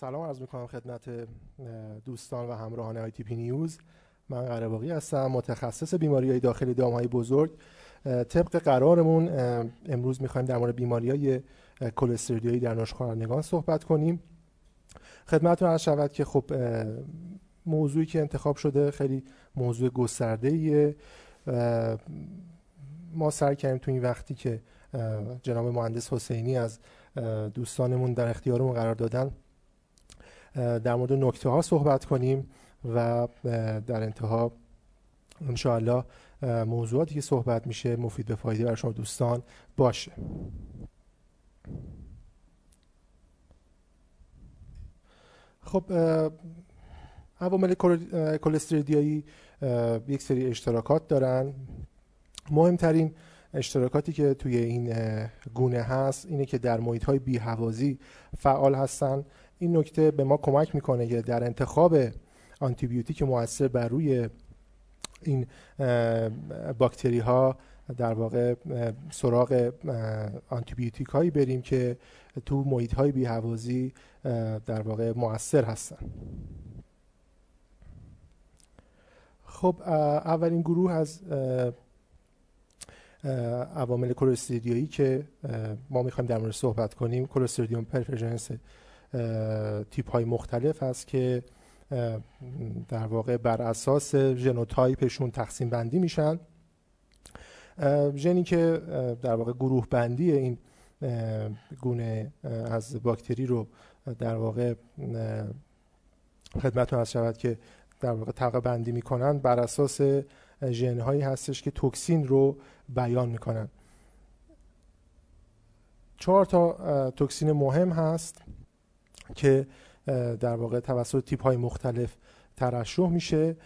سلام عرض می‌کنم خدمت دوستان و همراهان آی تی پی نیوز. من قرباقی هستم متخصص بیماری های داخلی دام های بزرگ طبق قرارمون امروز می‌خوایم در مورد بیماری های کلستریدیایی در نگان صحبت کنیم. خدمتتون عرض شود که خب موضوعی که انتخاب شده خیلی موضوع گسترده ایه ما سعی کردیم تو این وقتی که جناب مهندس حسینی از دوستانمون در اختیارمون قرار دادن در مورد نکته ها صحبت کنیم و در انتها انشاءالله موضوعاتی که صحبت میشه. مفید به فایده برای شما دوستان باشه. خب عوامل کلستریدیایی یک سری اشتراکات دارن. مهمترین اشتراکاتی که توی این گونه هست اینه که در محیط های بی فعال هستن. این نکته به ما کمک می‌کنه که در انتخاب آنتیبیوتیک موثر بر روی این باکتری ها در واقع سراغ آنتیبیوتیک هایی بریم که تو محیط های بی در واقع موثر هستن. خب اولین گروه از عوامل کلستریدیایی که ما می‌خوایم در مورد صحبت کنیم کلستریدیوم پرفرژنس تیپ های مختلف هست که در واقع بر اساس ژنوتایپشون تقسیم بندی میشن. ژنی که در واقع گروه بندی این گونه از باکتری رو در واقع خدمتتون از شود که در واقع طبقه بندی می‌کنن بر اساس ژن هایی هستش که توکسین رو بیان می‌کنن. چهار تا توکسین مهم هست. که در واقع توسط تیپ های مختلف ترشح میشه.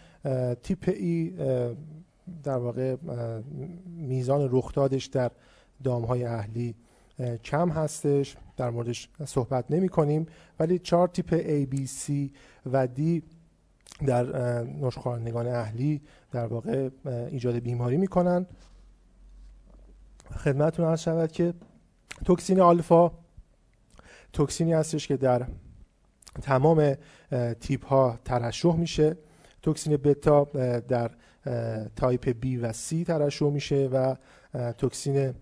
تیپ ای در واقع میزان رخدادش در دام های اهلی کم هستش. در موردش صحبت نمی کنیم ولی چهار تیپ A, B, C و D در نشخوارکنندگان اهلی در واقع ایجاد بیماری می‌کنن. خدمتتون عرض شود که توکسین آلفا توکسینی هستش که در تمام تیپ ها ترشح میشه. توکسین بتا در type B و C ترشح میشه و توکسین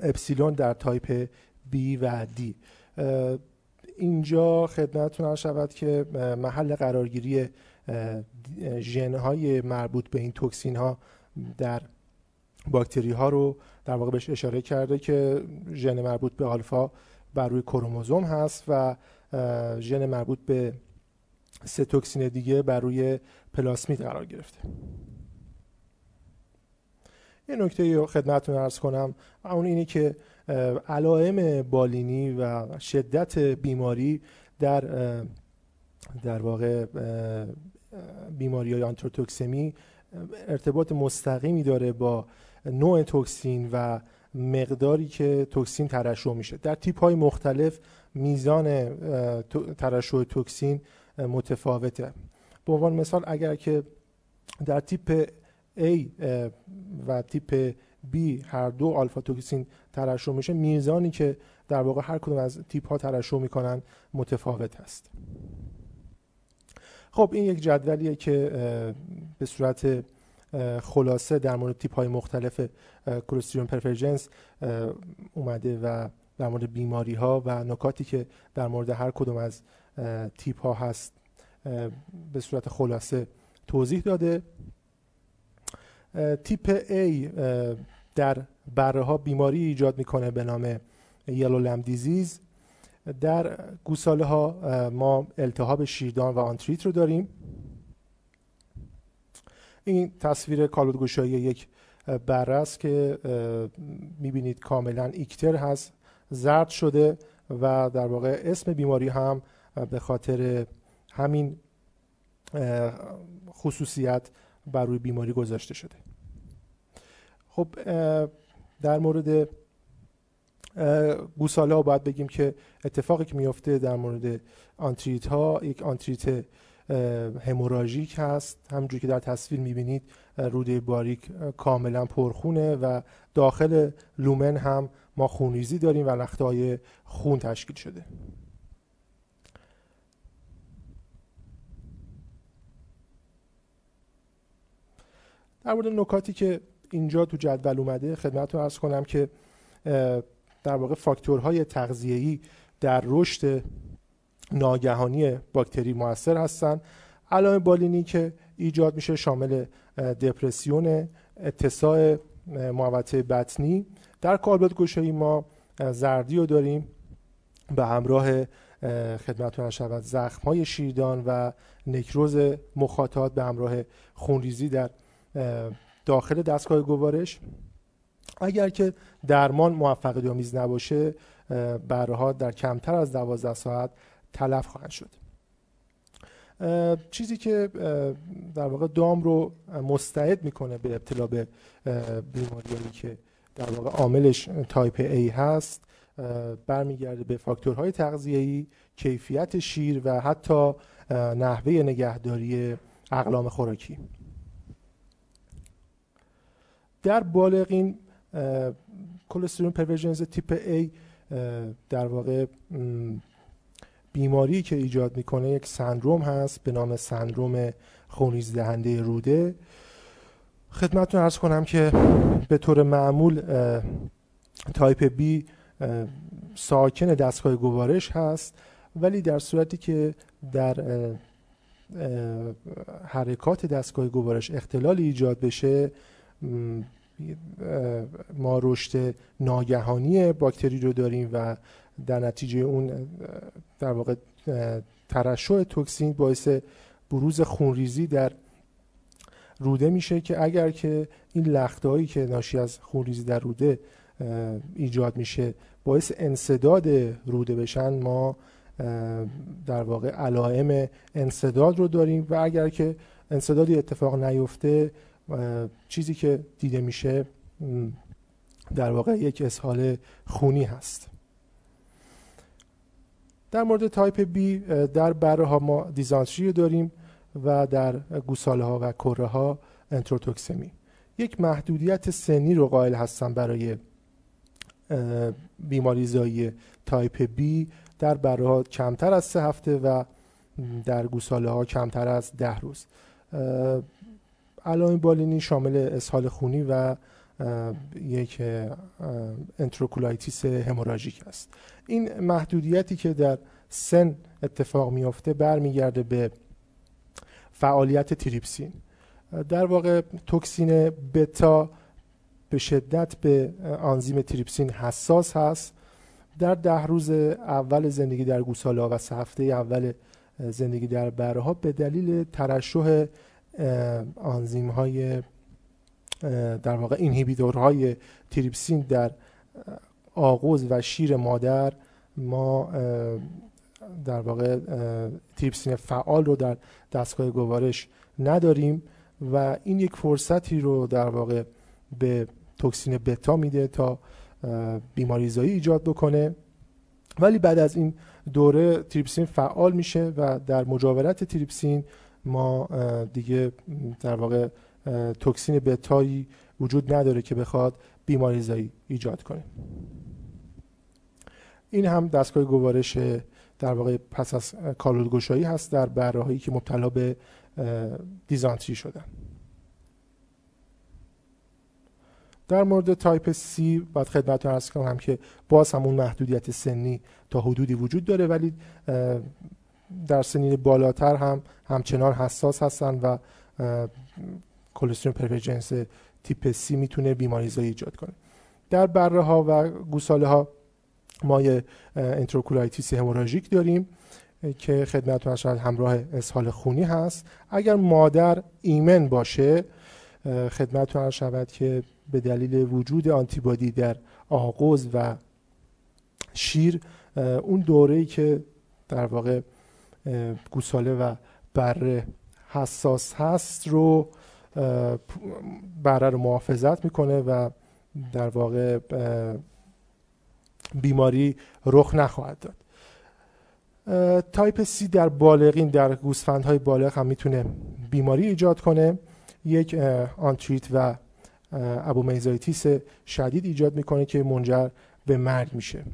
اپسیلون در type B و D. اینجا خدمتتون شود که محل قرارگیری ژن های مربوط به این توکسین ها در باکتری ها رو در واقع بهش اشاره کرده که ژن مربوط به آلفا بر روی کروموزوم هست و ژن مربوط به سه توکسین دیگه بر روی پلاسمید قرار گرفته. یه نکته رو خدمتتون ارز کنم. اون اینه که علائم بالینی و شدت بیماری در در واقع بیماری های آنتروتوکسمی ارتباط مستقیمی داره با نوع توکسین و مقداری که توکسین ترشح میشه. در تیپ های مختلف میزان ترشح توکسین متفاوته. به عنوان مثال اگر که در تیپ A و تیپ B هر دو آلفا توکسین ترشح میشه میزانی که در واقع هر کدوم از تیپ ها ترشح می‌کنن متفاوت هست. خب این یک جدولیه که به صورت خلاصه در مورد تیپ های مختلف کلستریوم پرفرجنس اومده و در مورد بیماری ها و نکاتی که در مورد هر کدوم از تیپ ها هست به صورت خلاصه توضیح داده. تیپ A در بره ها بیماری ایجاد می‌کنه به نام یلو لم دیزیز در گوساله ها ما التهاب شیردان و آنتریت رو داریم. این تصویر کالودگوشایی یک بره است که می‌بینید کاملا ایکتر هست زرد شده و در واقع اسم بیماری هم به خاطر همین خصوصیت بر روی بیماری گذاشته شده. خب در مورد گوساله ها باید بگیم که اتفاقی که میفته در مورد آنتریت ها یک آنتریت هموراژیک هست. همونجور که در تصویر می‌بینید روده باریک کاملا پرخونه و داخل لومن هم ما خونریزی داریم و لختهای خون تشکیل شده. در مورد نکاتی که اینجا تو جدول اومده خدمتتون ارز کنم که در واقع فاکتورهای تغذیه‌ای در رشد ناگهانی باکتری موثر هستند علائم بالینی که ایجاد میشه شامل دپرسیون اتساع محوطه بطنی. در کالبد گشایی ما زردی رو داریم به همراه خدمتتون شود زخم های شیردان و نکروز مخاطات به همراه خونریزی در داخل دستگاه گوارش. اگر که درمان موفقیت آمیز نباشه برها در کمتر از 12 ساعت تلف خواهند شد. چیزی که در واقع دام رو مستعد می‌کنه به ابتلا به بیماریایی که در واقع عاملش type A هست برمیگرده به فاکتورهای تغذیه‌ای کیفیت شیر و حتی نحوه نگهداری اقلام خوراکی. در بالغین Clostridium perfringens تیپ A در واقع بیماری که ایجاد می‌کنه یک سندروم هست به نام سندروم خونریز دهنده روده. خدمتتون ارز کنم که به طور معمول تایپ B ساکن دستگاه گوارش هست ولی در صورتی که در حرکات دستگاه گوارش اختلال ایجاد بشه ما رشد ناگهانی باکتری رو داریم و در نتیجه اون در واقع ترشح توکسین باعث بروز خونریزی در روده میشه که اگر که این لختهایی که ناشی از خونریزی در روده ایجاد میشه باعث انصداد روده بشن ما در واقع علائم انصداد رو داریم و اگر که انصدادی اتفاق نیفته چیزی که دیده میشه در واقع یک اسهال خونی هست. در مورد type B در بره ها ما دیزانتری داریم و در گوساله ها و کره ها انتروتوکسمی. یک محدودیت سنی رو قائل هستم برای بیماری زایی type B. در بره ها کمتر از سه هفته و در گوساله ها کمتر از ده روز. علائم بالینی شامل اسهال خونی و یک enterocolitis هموراژیک است. این محدودیتی که در سن اتفاق میافته برمیگرده به فعالیت تریپسین. در واقع توکسین بتا به شدت به آنزیم تریپسین حساس هست. در ده روز اول زندگی در گوساله و سه هفته اول زندگی در بره به دلیل ترشح آنزیم های در واقع اینهیبیتورهای تریپسین در آغوز و شیر مادر ما در واقع تریپسین فعال رو در دستگاه گوارش نداریم و این یک فرصتی رو در واقع به توکسین بتا میده تا بیماریزایی ایجاد بکنه. ولی بعد از این دوره تریپسین فعال میشه و در مجاورت تریپسین ما دیگه در واقع توکسین بتایی وجود نداره که بخواد بیماریزایی ایجاد کنه. این هم دستگاه گوارش در واقع پس از کالودگشایی هست در بره که مبتلا به دیزانتری شدن. در مورد type C باید خدمتتون عرض کنم که باز همون محدودیت سنی تا حدودی وجود داره ولی در سنین بالاتر هم همچنان حساس هستن و Clostridium perfringens تیپ C می‌تونه بیماریزایی ایجاد کنه. در بره ها و گوساله ها ما یه enterocolitis هموراژیک داریم که خدمتتون شاید همراه اسهال خونی هست. اگر مادر ایمن باشه خدمتتون شود که به دلیل وجود آنتیبادی در آغوز و شیر اون دوره‌ای که در واقع گوساله و بره حساس هست رو بره رو محافظت می‌کنه و در واقع بیماری رخ نخواهد داد. تایپ C در بالغین در گوسفندهای بالغ هم می‌تونه بیماری ایجاد کنه. یک آنتریت و abomasitis شدید ایجاد می‌کنه که منجر به مرگ میشه.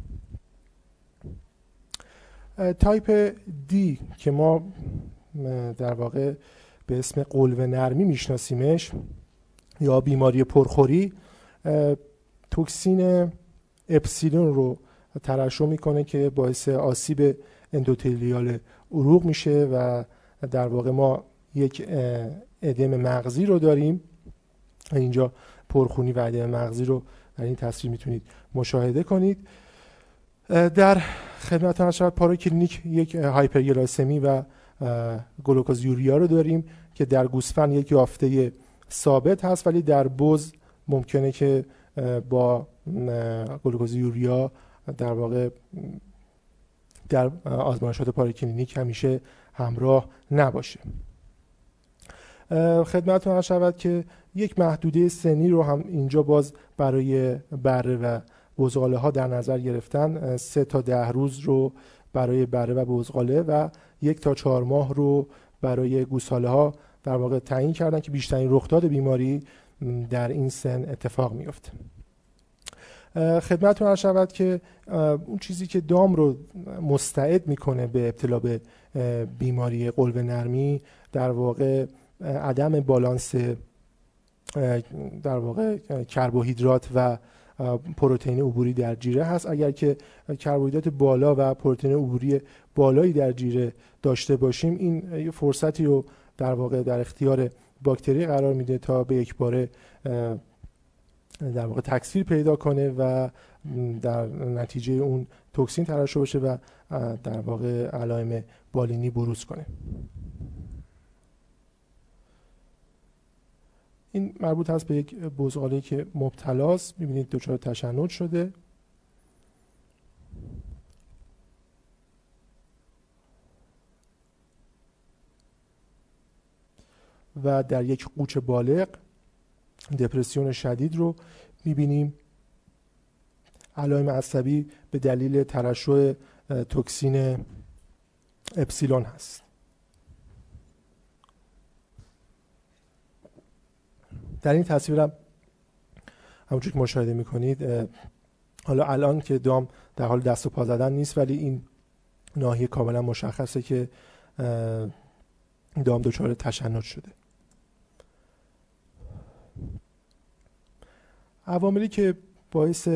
type D که ما در واقع به اسم قلوه نرمی میشناسیمش یا بیماری پرخوری توکسین اپسیلون رو ترشح می‌کنه که باعث آسیب اندوتلیال عروق میشه و در واقع ما یک ادم مغزی رو داریم. اینجا پرخونی و ادم مغزی رو در این تصویر می‌تونید مشاهده کنید. در خدمت شود پاراکلینیک یک هایپرگلاسمی و گلوکوز یوریا رو داریم. که در گوسفند یک یافته ثابت هست ولی در بز ممکنه که با گلوکوز یوریا در واقع در آزمایشات پاراکلینیک همیشه همراه نباشه. خدمتتون شود که یک محدوده سنی رو هم اینجا باز برای بره و بزغاله ها در نظر گرفتن سه تا ده روز رو برای بره و بزغاله و یک تا چهار ماه رو برای گوساله ها در واقع تعیین کردن که بیشترین رخداد بیماری در این سن اتفاق میفته خدمتتون شود که اون چیزی که دام رو مستعد می‌کنه به ابتلا به بیماری قلب نرمی در واقع عدم بالانس در واقع کربوهیدرات و پروتئین عبوری در جیره هست. اگر که کربوهیدرات بالا و پروتئین عبوری بالایی در جیره داشته باشیم این فرصتی رو در واقع در اختیار باکتری قرار میده تا به یک باره در واقع تکثیر پیدا کنه و در نتیجه اون توکسین ترشح بشه و در واقع علائم بالینی بروز کنه. این مربوط هست به یک بزغاله که مبتلاست. می‌بینید دچار تشنج شده. و در یک قوچ بالغ دپرسیون شدید رو می‌بینیم. علائم عصبی به دلیل ترشح توکسین اپسیلون هست. در این تصویرم همونجور که مشاهده می‌کنید حالا الان که دام در حال دست و پا زدن نیست ولی این ناحیه کاملا مشخصه که دام دچار تشنج شده. عواملی که باعث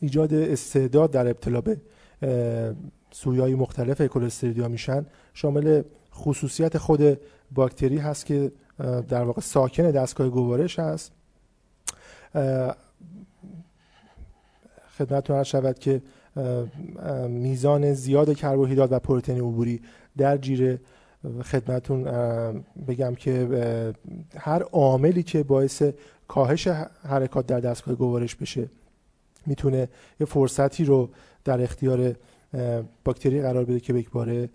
ایجاد استعداد در ابتلا به سویای مختلف اکولستریدیا میشن شامل خصوصیت خود باکتری هست که در واقع ساکن دستگاه گوارش هست. خدمتتون هر شود که میزان زیاد کربوهیدرات و پروتئین عبوری در جیره. خدمتون بگم که هر عاملی که باعث کاهش حرکات در دستگاه گوارش بشه. می‌تونه یه فرصتی رو در اختیار باکتری قرار بده که به یک باره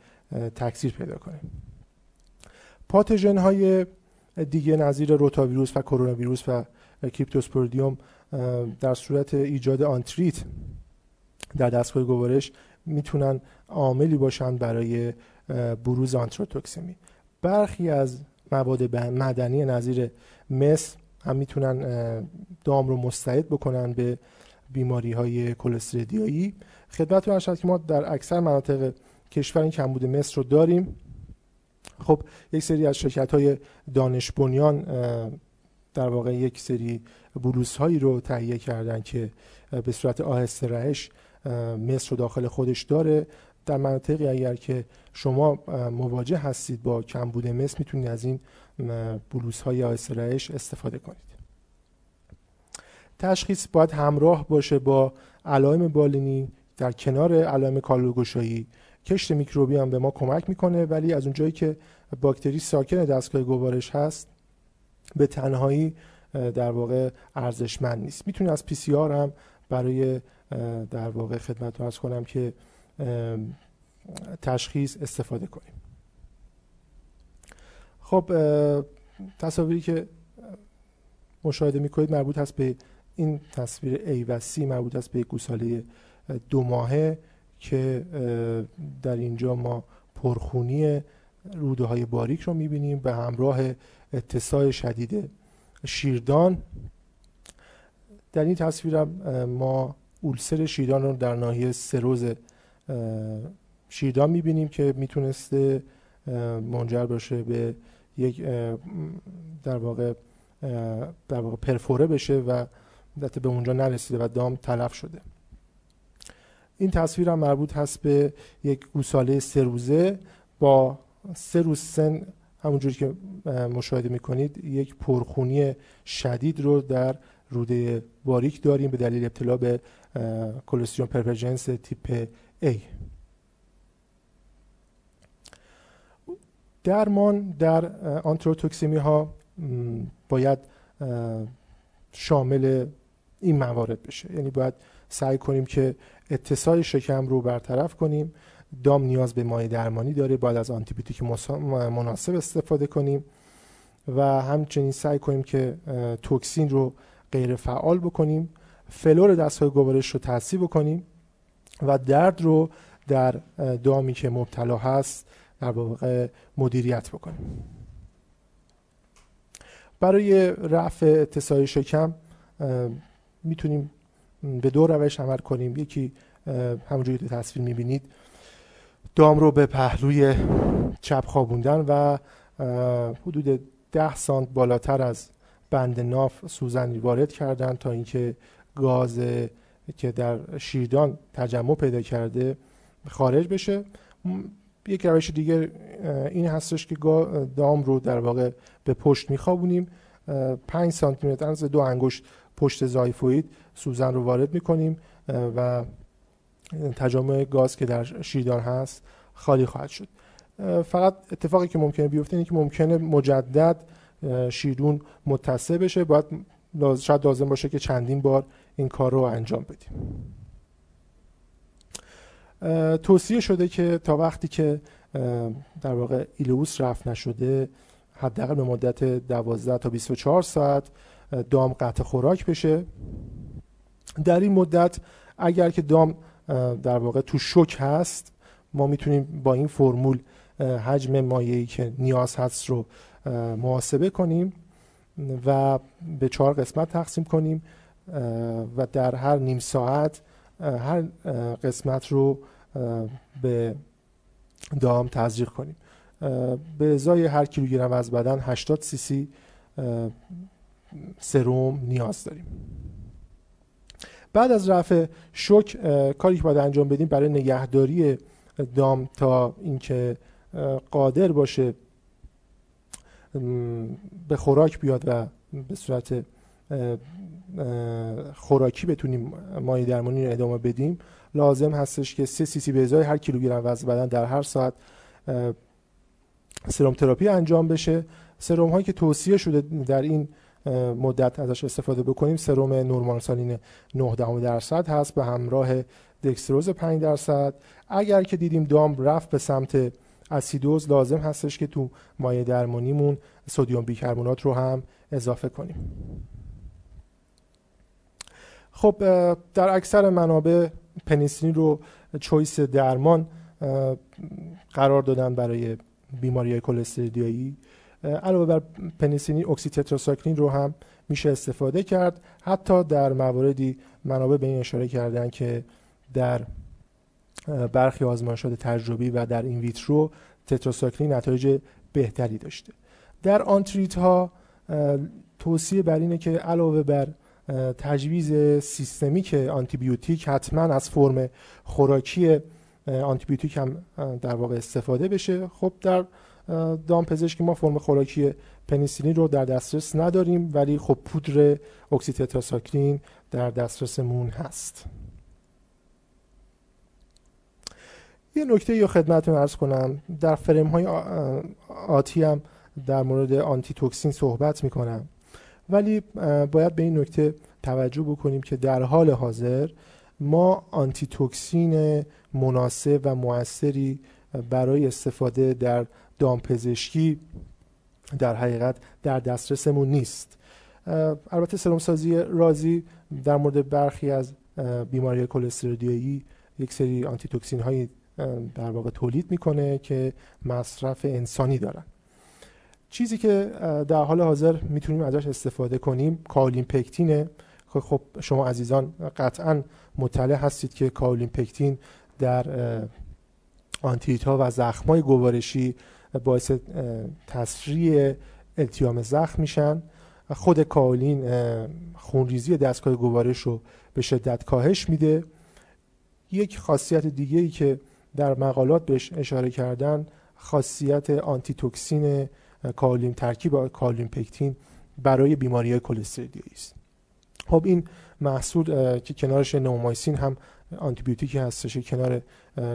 تکثیر پیدا کنه. پاتوژن های دیگه نظیر روتاویروس و کرونا ویروس و کریپتوسپوردیوم در صورت ایجاد آنتریت در دستگاه گوارش می‌تونن عاملی باشن برای بروز آنتروتوکسمی. برخی از مواد مدنی نظیر مس هم می‌تونن دام رو مستعد بکنن به بیماری های کلستریدیایی خدمت رو که ما در اکثر مناطق کشور این کمبود مصر رو داریم. خب یک سری از شرکت های دانش بنیان در واقع یک سری بلوس هایی رو تهیه کردن که به صورت آهسته رهش مصر رو داخل خودش داره. در مناطقی اگر که شما مواجه هستید با کمبود مصر می‌تونید از این بلوس های رهش استفاده کنید. تشخیص باید همراه باشه با علائم بالینی در کنار علائم کالوگوشایی کشت میکروبی هم به ما کمک می‌کنه ولی از اونجایی که باکتری ساکن دستگاه گوارش هست به تنهایی در واقع ارزشمند نیست. می‌تونی از پی سی آر هم برای در واقع خدمت رو کنم که تشخیص استفاده کنیم. خب تصاویری که مشاهده می‌کنید مربوط هست به این تصویر A و C مربوط است به گوساله دو ماهه که در اینجا ما پرخونی روده های باریک رو می‌بینیم به همراه اتساع شدید شیردان. در این تصویرم ما اولسر شیردان رو در ناحیه سروز شیردان می‌بینیم که می‌تونسته منجر باشه به یک در واقع در واقع پرفوره بشه و به اونجا نرسیده و دام تلف شده. این تصویر هم مربوط هست به یک گوساله سه روزه با سه روز سن همونجوری که مشاهده می‌کنید یک پرخونی شدید رو در روده باریک داریم به دلیل ابتلا به کلستریوم پرپرجنس تیپ A. درمان در آنتروتوکسیمی ها باید شامل این موارد بشه. یعنی باید سعی کنیم که اتساع شکم رو برطرف کنیم. دام نیاز به مایع درمانی داره. باید از آنتیبیوتیک مناسب استفاده کنیم و همچنین سعی کنیم که توکسین رو غیر فعال بکنیم. فلور دستهای گوارش رو تصیب بکنیم و درد رو در دامی که مبتلا هست در واقع مدیریت بکنیم. برای رفع اتساع شکم می‌تونیم به دو روش عمل کنیم. یکی همونجوری که تصویر می‌بینید دام رو به پهلوی چپ خوابوندن و حدود ده سانت بالاتر از بند ناف سوزنی وارد کردن تا اینکه گاز که در شیردان تجمع پیدا کرده خارج بشه. یک روش دیگه این هستش که دام رو در واقع به پشت میخوابونیم. 5 سانتی متر از دو انگشت پشت زایفوید سوزن رو وارد می‌کنیم و تجمع گاز که در شیردان هست خالی خواهد شد. فقط اتفاقی که ممکنه بیفته اینه که ممکنه مجدد شیرون متصل بشه. باید شاید لازم باشه که چندین بار این کار رو انجام بدیم. توصیه شده که تا وقتی که در واقع ایلوس رفت نشده حداقل به مدت 12 تا 24 ساعت دام قطع خوراک بشه. در این مدت اگر که دام در واقع تو شک هست ما می‌تونیم با این فرمول حجم مایعی که نیاز هست رو محاسبه کنیم و به چهار قسمت تقسیم کنیم و در هر نیم ساعت هر قسمت رو به دام تزریق کنیم. به ازای هر کیلوگرم از بدن 80 سی سی سروم نیاز داریم. بعد از رفع شوک کاری که باید انجام بدیم برای نگهداری دام تا اینکه قادر باشه به خوراک بیاد و به صورت خوراکی بتونیم مایع درمانی رو ادامه بدیم. لازم هستش که 3 سی سی به ازای هر کیلوگرم وزن بدن در هر ساعت سرم تراپی انجام بشه. سرم هایی که توصیه شده در این مدت ازش استفاده بکنیم سرم نورمال سالین 9 درصد هست به همراه دکستروز 5 درصد. اگر که دیدیم دام رفت به سمت اسیدوز لازم هستش که تو مایع درمانیمون سدیم بیکربنات رو هم اضافه کنیم. خب در اکثر منابع پنیسیلین رو چویس درمان قرار دادن برای بیماری های کلستریدیایی علاوه بر پنیسیلین اکسی تتراساکلین رو هم میشه استفاده کرد. حتی در مواردی منابع به این اشاره کردن که در برخی آزمایشات تجربی و در in vitro تتراساکلین نتایج بهتری داشته. در آنتریت ها توصیه بر اینه که علاوه بر تجویز سیستمیک آنتیبیوتیک حتما از فرم خوراکی آنتیبیوتیک هم در واقع استفاده بشه. خب در دام پزشکی ما فرم خوراکی پنیسیلین رو در دسترس نداریم ولی خب پودر اکسیتتراساکلین در دسترسمون هست. یه نکته یا خدمتتون عرض کنم. در فریم های آتی هم در مورد آنتی توکسین صحبت می‌کنم. ولی باید به این نکته توجه بکنیم که در حال حاضر ما آنتی توکسین مناسب و موثری برای استفاده در دامپزشکی در حقیقت در دسترسمون نیست. البته سرم سازی رازی در مورد برخی از بیماری کلسترودیایی یک سری آنتی توکسین هایی در واقع تولید می‌کنه که مصرف انسانی دارن. چیزی که در حال حاضر می‌تونیم ازش استفاده کنیم کالین پکتینه خب, خب شما عزیزان قطعا مطلع هستید که کالین پکتین در آنتیت و زخم های گوارشی باعث تسریع التیام زخم میشن. خود کاولین خونریزی دستگاه گوارش رو به شدت کاهش میده. یک خاصیت دیگه ای که در مقالات بهش اشاره کردن خاصیت آنتی توکسین کائولین ترکیب کائولین پکتین برای بیماری های است. خب این محصول که کنارش نئومایسین هم آنتیبیوتیکی هستش کنار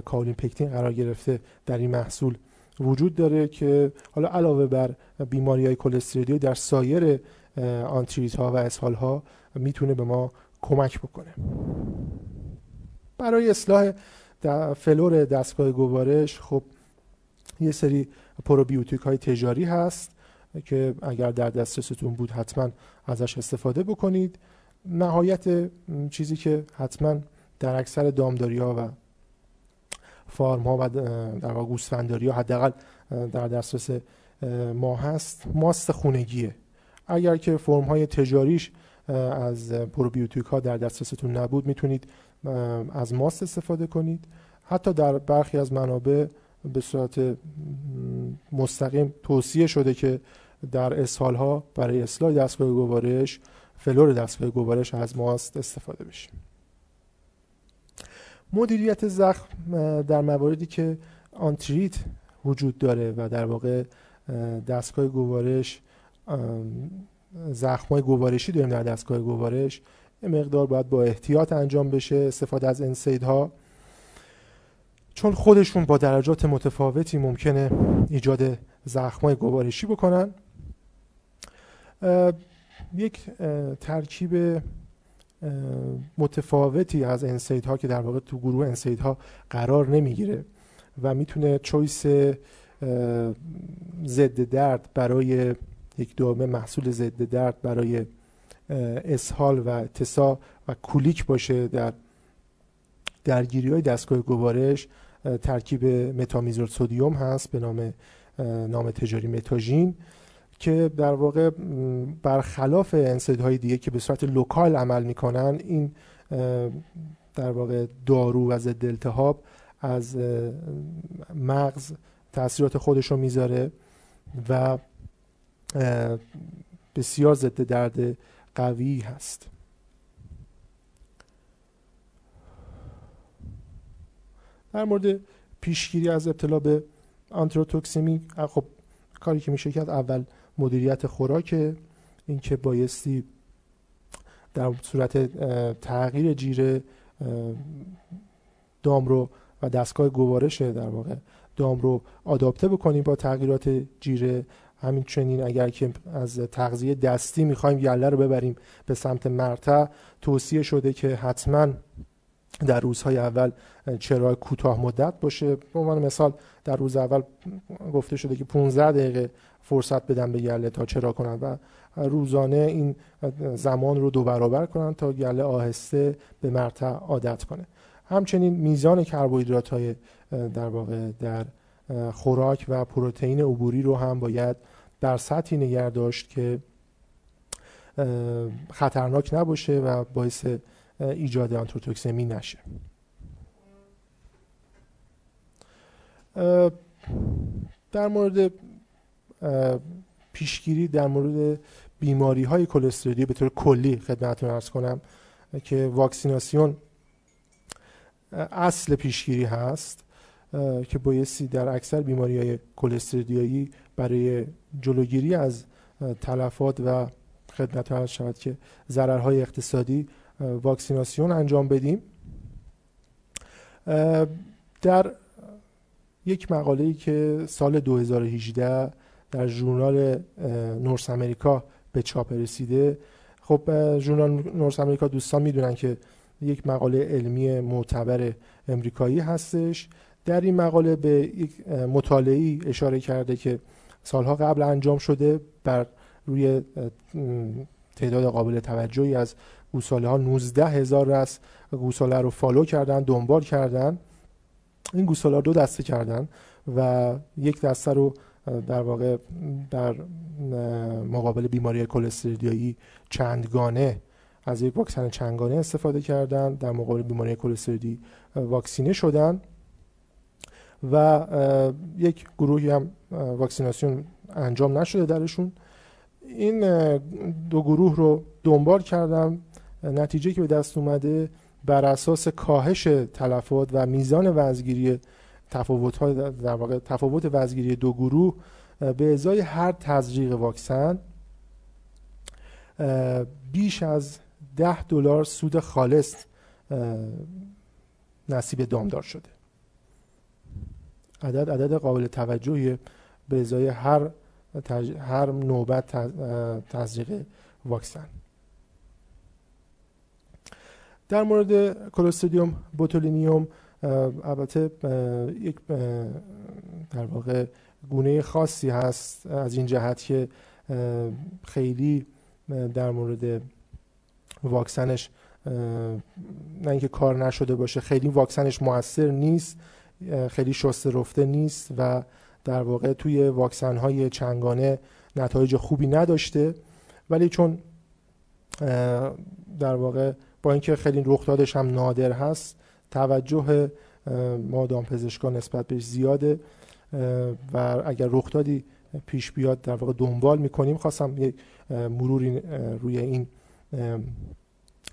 کائولین پکتین قرار گرفته در این محصول وجود داره که حالا علاوه بر بیماری های در سایر آنتریت ها و اسهال ها می‌تونه به ما کمک بکنه. برای اصلاح فلور دستگاه گوارش خب یه سری پروبیوتیک های تجاری هست که اگر در دسترستون بود حتما ازش استفاده بکنید. نهایت چیزی که حتما در اکثر دامداری ها و فارم ها و در واقع گوسفنداری ها حداقل در دسترس ما هست ماست خونگیه. اگر که فرم های تجاریش از پروبیوتیک ها در دسترستون نبود می‌تونید از ماست استفاده کنید. حتی در برخی از منابع به صورت مستقیم توصیه شده که در اسهال ها برای اصلاح دستگاه گوارش فلور دستگاه گوارش از ماست استفاده بشه. مدیریت زخم در مواردی که آنتریت وجود داره و در واقع دستگاه گوارش زخم های گوارشی داریم در دستگاه گوارش مقدار باید با احتیاط انجام بشه استفاده از انسیدها. چون خودشون با درجات متفاوتی ممکنه ایجاد زخمای گوارشی بکنن. یک ترکیب متفاوتی از انسید ها که در واقع تو گروه انسید ها قرار نمی‌گیره و می‌تونه چویس ضد درد برای یک دامه محصول ضد درد برای اسهال و تسا و کولیک باشه در درگیری های دستگاه گوارش. ترکیب metamizole sodium هست به نام نام تجاری متاژین که در واقع برخلاف NSAID های دیگه که به صورت local عمل می‌کنن این در واقع دارو و ضد التهاب از مغز تاثیرات خودش رو می‌ذاره و بسیار ضد درد قوی هست. در مورد پیشگیری از ابتلا به آنتروتوکسیمی خب کاری که میشه کرد اول مدیریت خوراک اینکه بایستی در صورت تغییر جیره دام رو و دستگاه گوارش در واقع دام رو آداپته بکنیم با تغییرات جیره همینچنین اگر که از تغذیه دستی می‌خوایم گله رو ببریم به سمت مرتع توصیه شده که حتما در روزهای اول چرای کوتاه مدت باشه. به عنوان مثال در روز اول گفته شده که 15 دقیقه فرصت بدن به گله تا چرا کنن و روزانه این زمان رو دو برابر کنن تا گله آهسته به مرتع عادت کنه. همچنین میزان کربوهیدرات های در واقع در خوراک و پروتئین عبوری رو هم باید در سطحی نگه داشت که خطرناک نباشه و باعث ایجاد آنتروتوکسمی نشه. در مورد پیشگیری در مورد بیماری های کلسترولی به طور کلی خدمتتون ارز کنم که واکسیناسیون اصل پیشگیری هست که بایستی در اکثر بیماری های کلسترودیایی برای جلوگیری از تلفات و خدمت شود که ضررهای اقتصادی واکسیناسیون انجام بدیم. در یک مقاله که سال 2018 در ژورنال نورس امریکا به چاپ رسیده. خب ژورنال نورس امریکا دوستان می‌دونن که یک مقاله علمی معتبر امریکایی هستش. در این مقاله به یک مطالعی اشاره کرده که سالها قبل انجام شده بر روی تعداد قابل توجهی از گوساله ها 19 هزار رس گوساله رو فالو کردن دنبال کردن. این گوساله دو دسته کردن و یک دسته رو در واقع در مقابل بیماری کلستریدیایی چندگانه از یک واکسن چندگانه استفاده کردن. در مقابل بیماری کلستریدی واکسینه شدن و یک گروهی هم واکسیناسیون انجام نشده درشون. این دو گروه رو دنبال کردم. نتیجه که به دست اومده بر اساس کاهش تلفات و میزان وزگیری تفاوت در واقع تفاوت وزگیری دو گروه به ازای هر تزریق واکسن بیش از ده دلار سود خالص نصیب دامدار شده. عدد عدد قابل توجهی به ازای هر هر نوبت تزریق واکسن. در مورد کلوستریدیوم بوتولینیوم البته یک در واقع گونه خاصی هست از این جهت که خیلی در مورد واکسنش نه اینکه کار نشده باشه خیلی واکسنش موثر نیست خیلی شسته رفته نیست و در واقع توی واکسن های چنگانه نتایج خوبی نداشته. ولی چون در واقع با اینکه خیلی رخدادش هم نادر هست توجه ما دامپزشکان نسبت بهش زیاده. و اگر رخدادی پیش بیاد در واقع دنبال می‌کنیم خواستم یک مروری روی این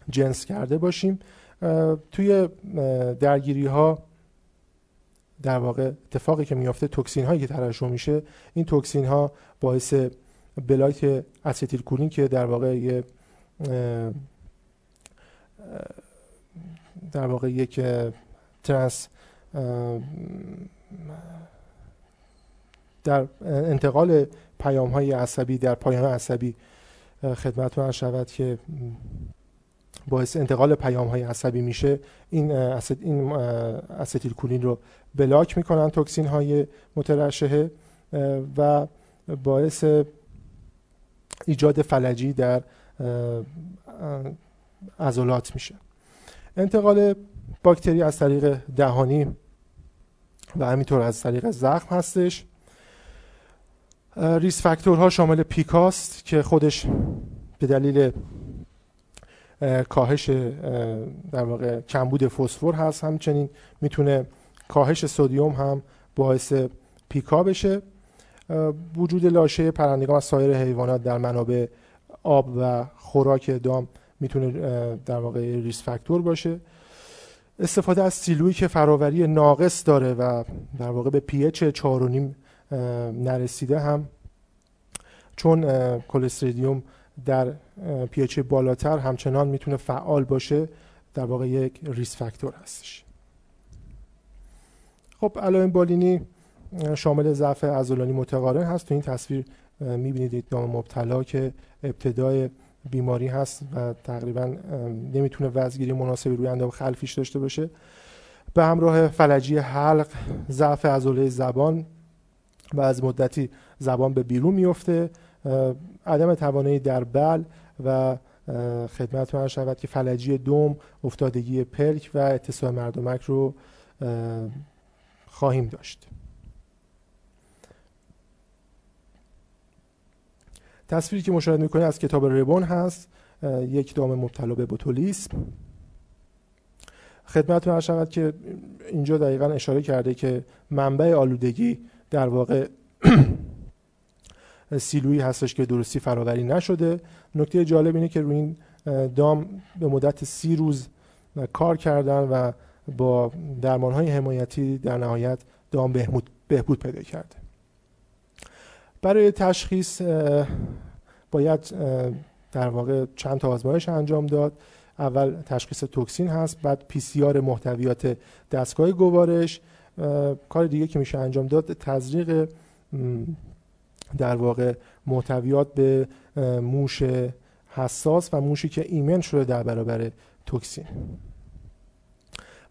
جنس کرده باشیم. توی درگیری ها در واقع اتفاقی که میافته توکسین هایی که ترشح میشه این توکسین ها باعث بلایت اسیتیل کولین که در واقع یه در واقع یک ترانس در انتقال پیام های عصبی در پایان عصبی خدمتتون شود که باعث انتقال پیام های عصبی میشه. این این استیل کولین رو بلاک می‌کنن توکسین های مترشحه و باعث ایجاد فلجی در عضلات میشه. انتقال باکتری از طریق دهانی و همینطور از طریق زخم هستش. ریس فاکتورها شامل پیکاست که خودش به دلیل کاهش در واقع کمبود فسفر هست. همچنین می‌تونه کاهش sodium هم باعث pica بشه. وجود لاشه پرندگان و سایر حیوانات در منابع آب و خوراک دام می‌تونه در واقع risk factor باشه. استفاده از سیلویی که فراوری ناقص داره و در واقع به pH 4.5 نرسیده هم چون کلستریدیوم در پی اچ بالاتر همچنان می‌تونه فعال باشه در واقع یک ریس فاکتور هستش. خب علائم بالینی شامل ضعف عضلانی متقارن هست. تو این تصویر می‌بینید یک دام مبتلا که ابتدای بیماری هست و تقریبا نمی‌تونه وزگیری مناسبی روی اندام خلفیش داشته باشه. به همراه فلجی حلق ضعف عضله زبان و از مدتی زبان به بیرون میفته عدم توانایی در بل و خدمت من شود که فلجی دوم افتادگی پلک و اتصال مردمک رو خواهیم داشت. تصویری که مشاهده می‌کنید از کتاب ربون هست یک دام مبتلا به بوتولیسم. خدمتتون شود که اینجا دقیقا اشاره کرده که منبع آلودگی در واقع سیلویی هستش که درستی فراوری نشده. نکته جالب اینه که روی این دام به مدت سی روز کار کردن و با درمان های حمایتی در نهایت دام بهبود پیدا کرده. برای تشخیص باید در واقع چند تا آزمایش انجام داد. اول تشخیص توکسین هست بعد پی سی آر محتویات دستگاه گوارش. کار دیگه که میشه انجام داد تزریق در واقع محتویات به موش حساس و موشی که ایمن شده در برابر توکسین.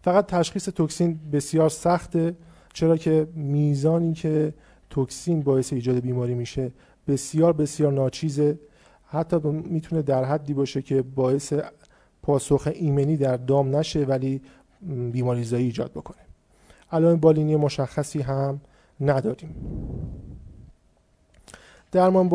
فقط تشخیص توکسین بسیار سخته. چرا که میزانی که توکسین باعث ایجاد بیماری میشه. بسیار بسیار ناچیزه. حتی می‌تونه در حدی باشه که باعث پاسخ ایمنی در دام نشه ولی بیماری زایی ایجاد بکنه. علائم بالینی مشخصی هم نداریم درمان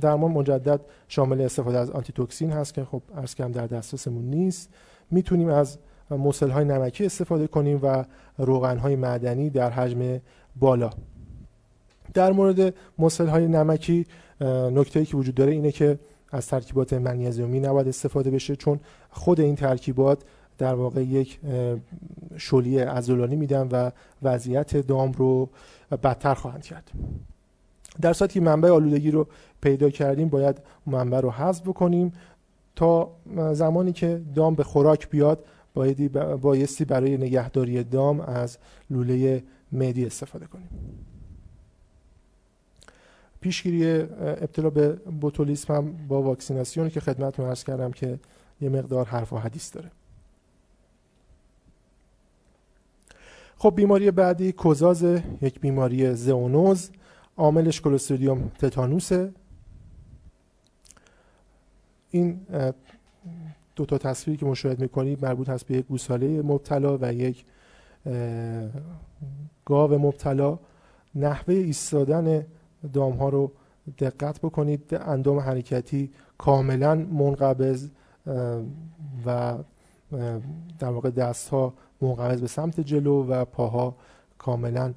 درمان مجدد شامل استفاده از آنتی توکسین هست که خب عرض کردم در دسترسمون نیست. می‌تونیم از مسل های نمکی استفاده کنیم و روغن های معدنی در حجم بالا. در مورد مسل های نمکی نکته ای که وجود داره اینه که از ترکیبات منیزیومی نباید استفاده بشه چون خود این ترکیبات در واقع یک شلی ازولانی میدن و وضعیت دام رو بدتر خواهند کرد. در صورتی که منبع آلودگی رو پیدا کردیم باید منبع رو حذف بکنیم تا زمانی که دام به خوراک بیاد بایستی برای نگهداری دام از لوله معدی استفاده کنیم. پیشگیری ابتلا به بوتولیسم هم با واکسیناسیون که خدمتتون عرض کردم که یه مقدار حرف و حدیث داره. خب بیماری بعدی کوزاز یک بیماری زئونوز عاملش کلوستریدیوم تتانوسه. این دو تا تصویری که مشاهده می‌کنید مربوط هست به یک گوساله مبتلا و یک گاو مبتلا. نحوه ایستادن دام ها رو دقت بکنید. اندام حرکتی کاملا منقبض و در واقع دست ها منقبض به سمت جلو و پاها کاملا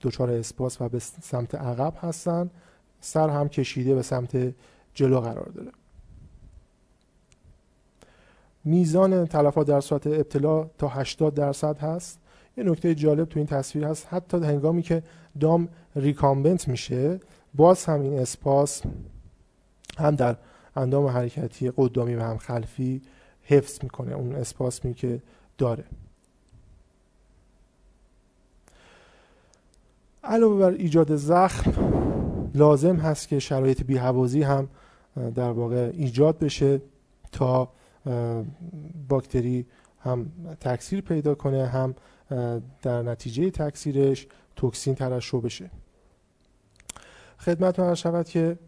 دچار اسپاس و به سمت عقب هستن. سر هم کشیده به سمت جلو قرار داره. میزان تلفات در صورت ابتلا تا 80 درصد هست. یه نکته جالب تو این تصویر هست. حتی هنگامی که دام ریکامبنت میشه باز هم این اسپاس هم در اندام حرکتی قدامی و هم خلفی حفظ می‌کنه اون اسپاسمی که داره. علاوه بر ایجاد زخم لازم هست که شرایط بیهوازی هم در واقع ایجاد بشه تا باکتری هم تکثیر پیدا کنه هم در نتیجه تکثیرش توکسین ترشح بشه. خدمت من شود که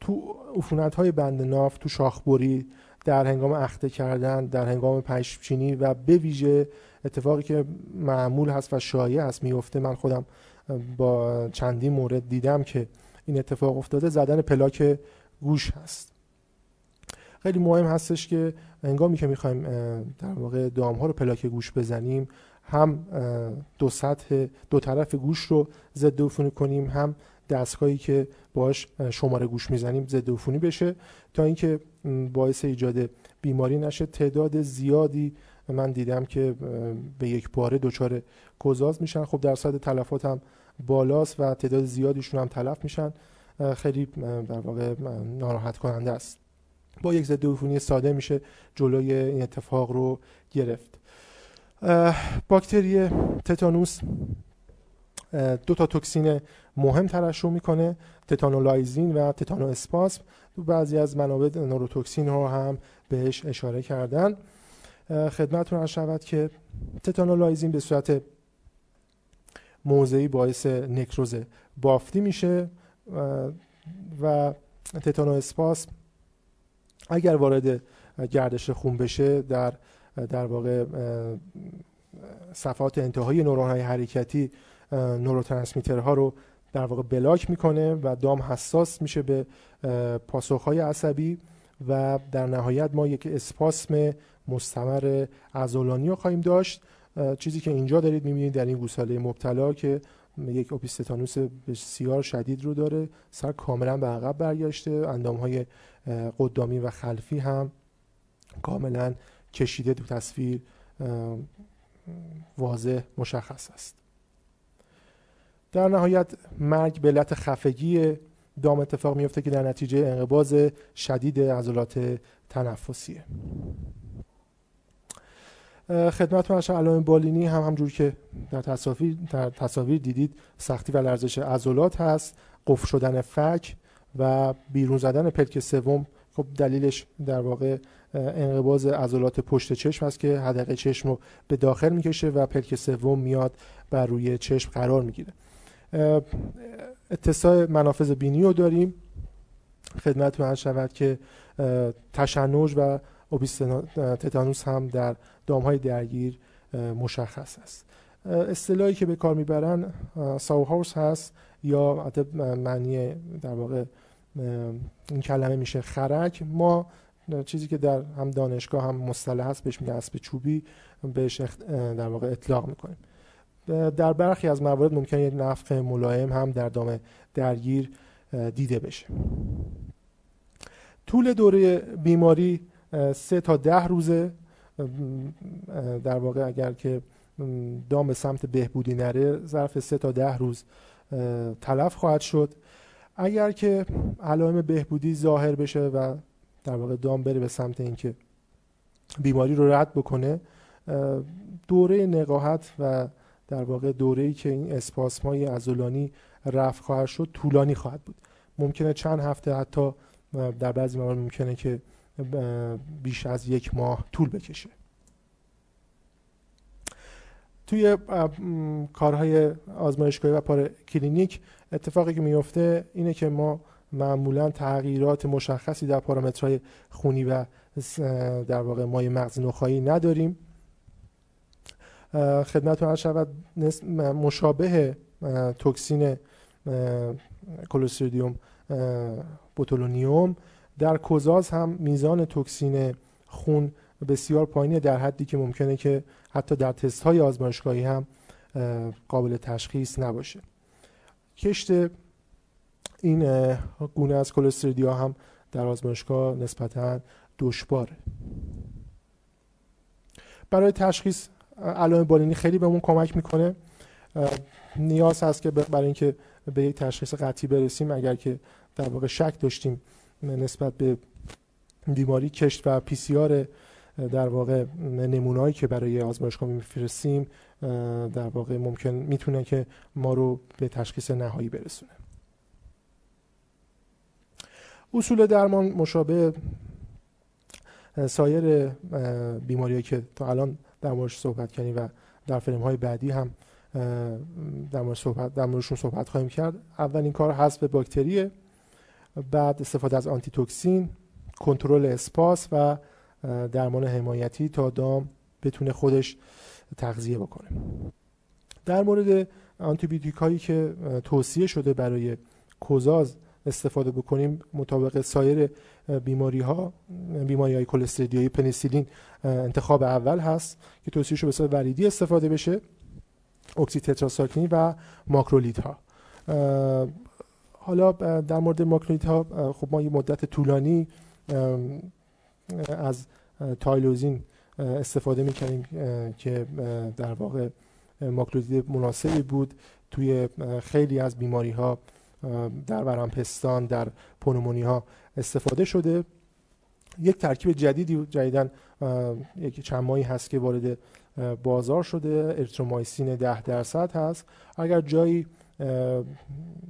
تو عفونت های بند ناف تو شاخبری در هنگام اخته کردن در هنگام پشمچینی و به ویژه اتفاقی که معمول هست و شایع هست میفته. من خودم با چندین مورد دیدم که این اتفاق افتاده. زدن پلاک گوش هست. خیلی مهم هستش که هنگامی که می‌خوایم در واقع دام ها رو پلاک گوش بزنیم هم دو سطح دو طرف گوش رو ضد عفونی کنیم هم دستگاهی که باش شماره گوش می‌زنیم ضد عفونی بشه تا اینکه باعث ایجاد بیماری نشه. تعداد زیادی من دیدم که به یک باره دچار گذاز میشن. خب درصد تلفات هم بالاست و تعداد زیادیشون هم تلف میشن. خیلی در واقع ناراحت کننده است. با یک ضد عفونی ساده میشه جلوی این اتفاق رو گرفت. باکتری تتانوس دو تا توکسین مهم ترشح می‌کنه تتانولایزین و تتانو اسپاسم بعضی از منابع نوروتوکسین رو هم بهش اشاره کردن. خدمتتون عرض شود که تتانولایزین به صورت موضعی باعث نکروز بافتی میشه و تتانو اسپاسم اگر وارد گردش خون بشه در در واقع صفحات انتهایی نورون های حرکتی نوروترانسمیترها رو در واقع بلاک می‌کنه و دام حساس میشه به پاسخهای عصبی و در نهایت ما یک اسپاسم مستمر ازولانی رو خواهیم داشت. چیزی که اینجا دارید می‌بینید در این گوساله مبتلا که یک اوپیستتانوس بسیار شدید رو داره سر کاملا به عقب برگشته اندام های قدامی و خلفی هم کاملا کشیده تو تصویر واضح مشخص است. در نهایت مرگ به علت خفگی دام اتفاق میفته که در نتیجه انقباز شدید عضلات تنفسیه. خدمت من علائم بالینی هم همجور که در تصاویر, در تصاویر دیدید سختی و لرزش عضلات هست قفل شدن فک و بیرون زدن پلک سوم. خب دلیلش در واقع انقباز عضلات پشت چشم هست که حدقه چشم رو به داخل می‌کشه و پلک سوم میاد بر روی چشم قرار می‌گیره. اتساع منافذ بینی رو داریم. خدمت من شود که تشنج و تتانوس هم در دام های درگیر مشخص است. اصطلاحی که به کار می‌برن ساو هاوس هست یا معنی در واقع این کلمه میشه خرک. ما چیزی که در هم دانشگاه هم مصطلح هست بهش میگن اسب چوبی بهش در واقع اطلاق می‌کنیم. در برخی از موارد ممکن یک نفخ ملایم هم در دام درگیر دیده بشه. طول دوره بیماری سه تا ده روزه در واقع اگر که دام به سمت بهبودی نره ظرف سه تا ده روز تلف خواهد شد. اگر که علائم بهبودی ظاهر بشه و در واقع دام بره به سمت اینکه بیماری رو رد بکنه دوره نقاهت و در واقع دوره ای که این اسپاسم های ازولانی رفع خواهد شد طولانی خواهد بود. ممکنه چند هفته حتی در بعضی موارد ممکنه که بیش از یک ماه طول بکشه. توی کارهای آزمایشگاهی و پار کلینیک اتفاقی که میفته اینه که ما معمولا تغییرات مشخصی در پارامترهای خونی و در واقع مای مغز نخایی نداریم. خدمتتون عرض شود مشابه توکسین کلوستریدیوم بوتولونیوم. در کوزاز هم میزان توکسین خون بسیار پایینه در حدی که ممکنه که حتی در تست های آزمایشگاهی هم قابل تشخیص نباشه. کشت این گونه از کلستریدیا هم در آزمایشگاه نسبتا دشواره. برای تشخیص علائم بالینی خیلی بهمون کمک می‌کنه. نیاز هست که برای اینکه به یک تشخیص قطعی برسیم اگر که در واقع شک داشتیم نسبت به بیماری کشت و پی سی آر در واقع نمونایی که برای آزمایشگاه میفرستیم در واقع ممکن می‌تونه که ما رو به تشخیص نهایی برسونه. اصول درمان مشابه سایر بیماریایی که تا الان در موردش صحبت کردیم و در فریم های بعدی هم در مورد صحبت در موردشون صحبت خواهیم کرد. اولین کار حذف باکتری بعد استفاده از آنتی توکسین کنترل اسپاس و درمان حمایتی تا دام بتونه خودش تغذیه بکنه. در مورد آنتیبیوتیک هایی که توصیه شده برای کوزاز استفاده بکنیم مطابق سایر بیماری ها بیماری های پنیسیلین انتخاب اول هست که توصیه شده به صورت وریدی استفاده بشه اکسی تتراساکلین و ماکرولیت ها حالا در مورد ماکرولیت ها خب ما یه مدت طولانی از تایلوزین استفاده می‌کنیم که در واقع ماکلودید مناسبی بود توی خیلی از بیماری ها در ورم در پنومونی ها استفاده شده. یک ترکیب جدیدی جدیدن یک چند ماهی هست که وارد بازار شده. اریترومایسین ده درصد هست. اگر جایی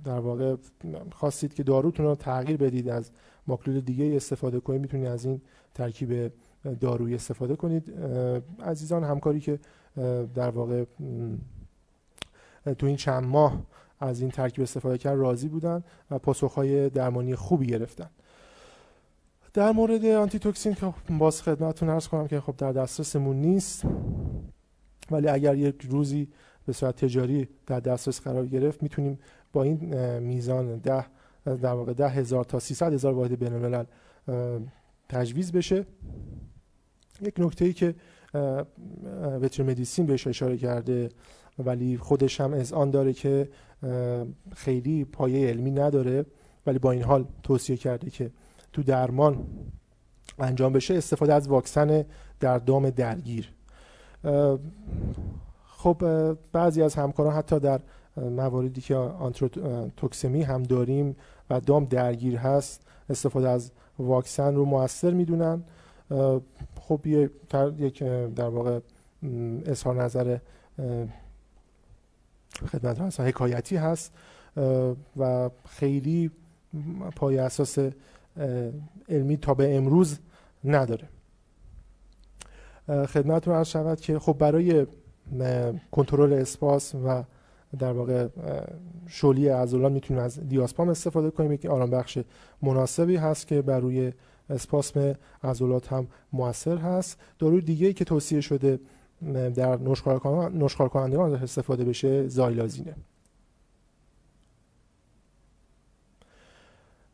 در واقع خواستید که داروتون رو تغییر بدید از ماکرولید دیگه استفاده کنید می‌تونید از این ترکیب دارویی استفاده کنید. عزیزان همکاری که در واقع تو این چند ماه از این ترکیب استفاده کرد راضی بودن و پاسخهای درمانی خوبی گرفتن. در مورد آنتی توکسین که باز خدمتتون عرض کنم که خب در دسترسمون نیست ولی اگر یک روزی به صورت تجاری در دسترس قرار گرفت می‌تونیم با این میزان ده در واقع ده هزار تا 300 هزار واحد بین تجویز بشه. یک نکته ای که وتر مدیسین بهش اشاره کرده ولی خودش هم از آن داره که خیلی پایه علمی نداره ولی با این حال توصیه کرده که تو درمان انجام بشه استفاده از واکسن در دام درگیر. خب بعضی از همکاران حتی در مواردی که آنتروتوکسمی هم داریم و دام درگیر هست استفاده از واکسن رو موثر می‌دونن. خب یک در واقع اظهار نظر خدمت هست حکایتی هست و خیلی پای اساس علمی تا به امروز نداره. خدمت رو عرض شود که خب برای کنترل اسپاس و در واقع شولی عضلات می‌تونیم از دیاسپام استفاده کنیم. که آرام بخش مناسبی هست که بر روی اسپاسم عضلات هم موثر هست. داروی دیگه که توصیه شده در نشخار کنندگان استفاده بشه زایلازینه.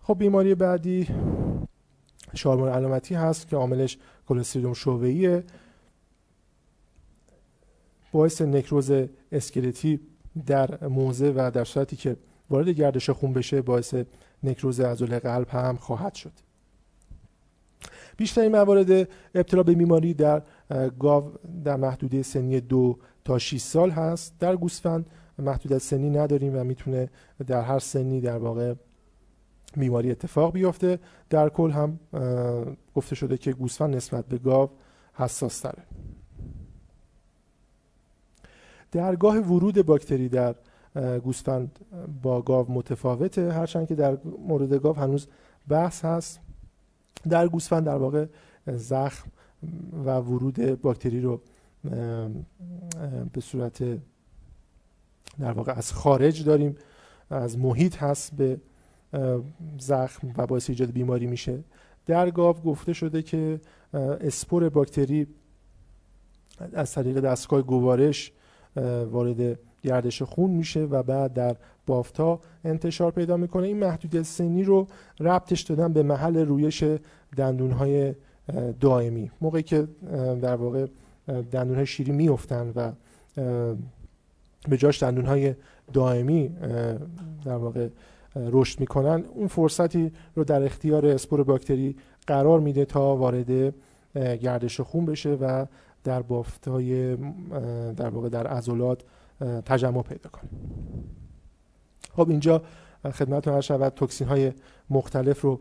خب بیماری بعدی شارمون علامتی هست که عاملش کلستریدوم شعبه‌ایه. باعث نکروز اسکلتی در موزه و در صورتی که وارد گردش خون بشه باعث نکروز عضله قلب هم خواهد شد. بیشترین موارد ابتلا به بیماری در گاو در محدوده سنی دو تا 6 سال هست. در گوسفند محدودیت سنی نداریم و می‌تونه در هر سنی در واقع بیماری اتفاق بیفته. در کل هم گفته شده که گوسفند نسبت به گاو حساس تره درگاه ورود باکتری در گوسفند با گاو متفاوته هرچند که در مورد گاو هنوز بحث هست. در گوسفند در واقع زخم و ورود باکتری رو به صورت در واقع از خارج داریم از محیط هست به زخم و باعث ایجاد بیماری میشه. در گاو گفته شده که اسپور باکتری از طریق دستگاه گوارش وارد گردش خون میشه و بعد در بافتا انتشار پیدا می‌کنه. این محدودیت سنی رو ربطش دادن به محل رویش دندونهای دائمی. موقعی که در واقع دندونهای شیری میفتن و به جاش دندونهای دائمی در واقع رشد می‌کنن اون فرصتی رو در اختیار اسپور باکتری قرار میده تا وارد گردش خون بشه و در بافتای در واقع در عضلات تجمع پیدا کنه. خب اینجا خدمتتون هر شود توکسین های مختلف رو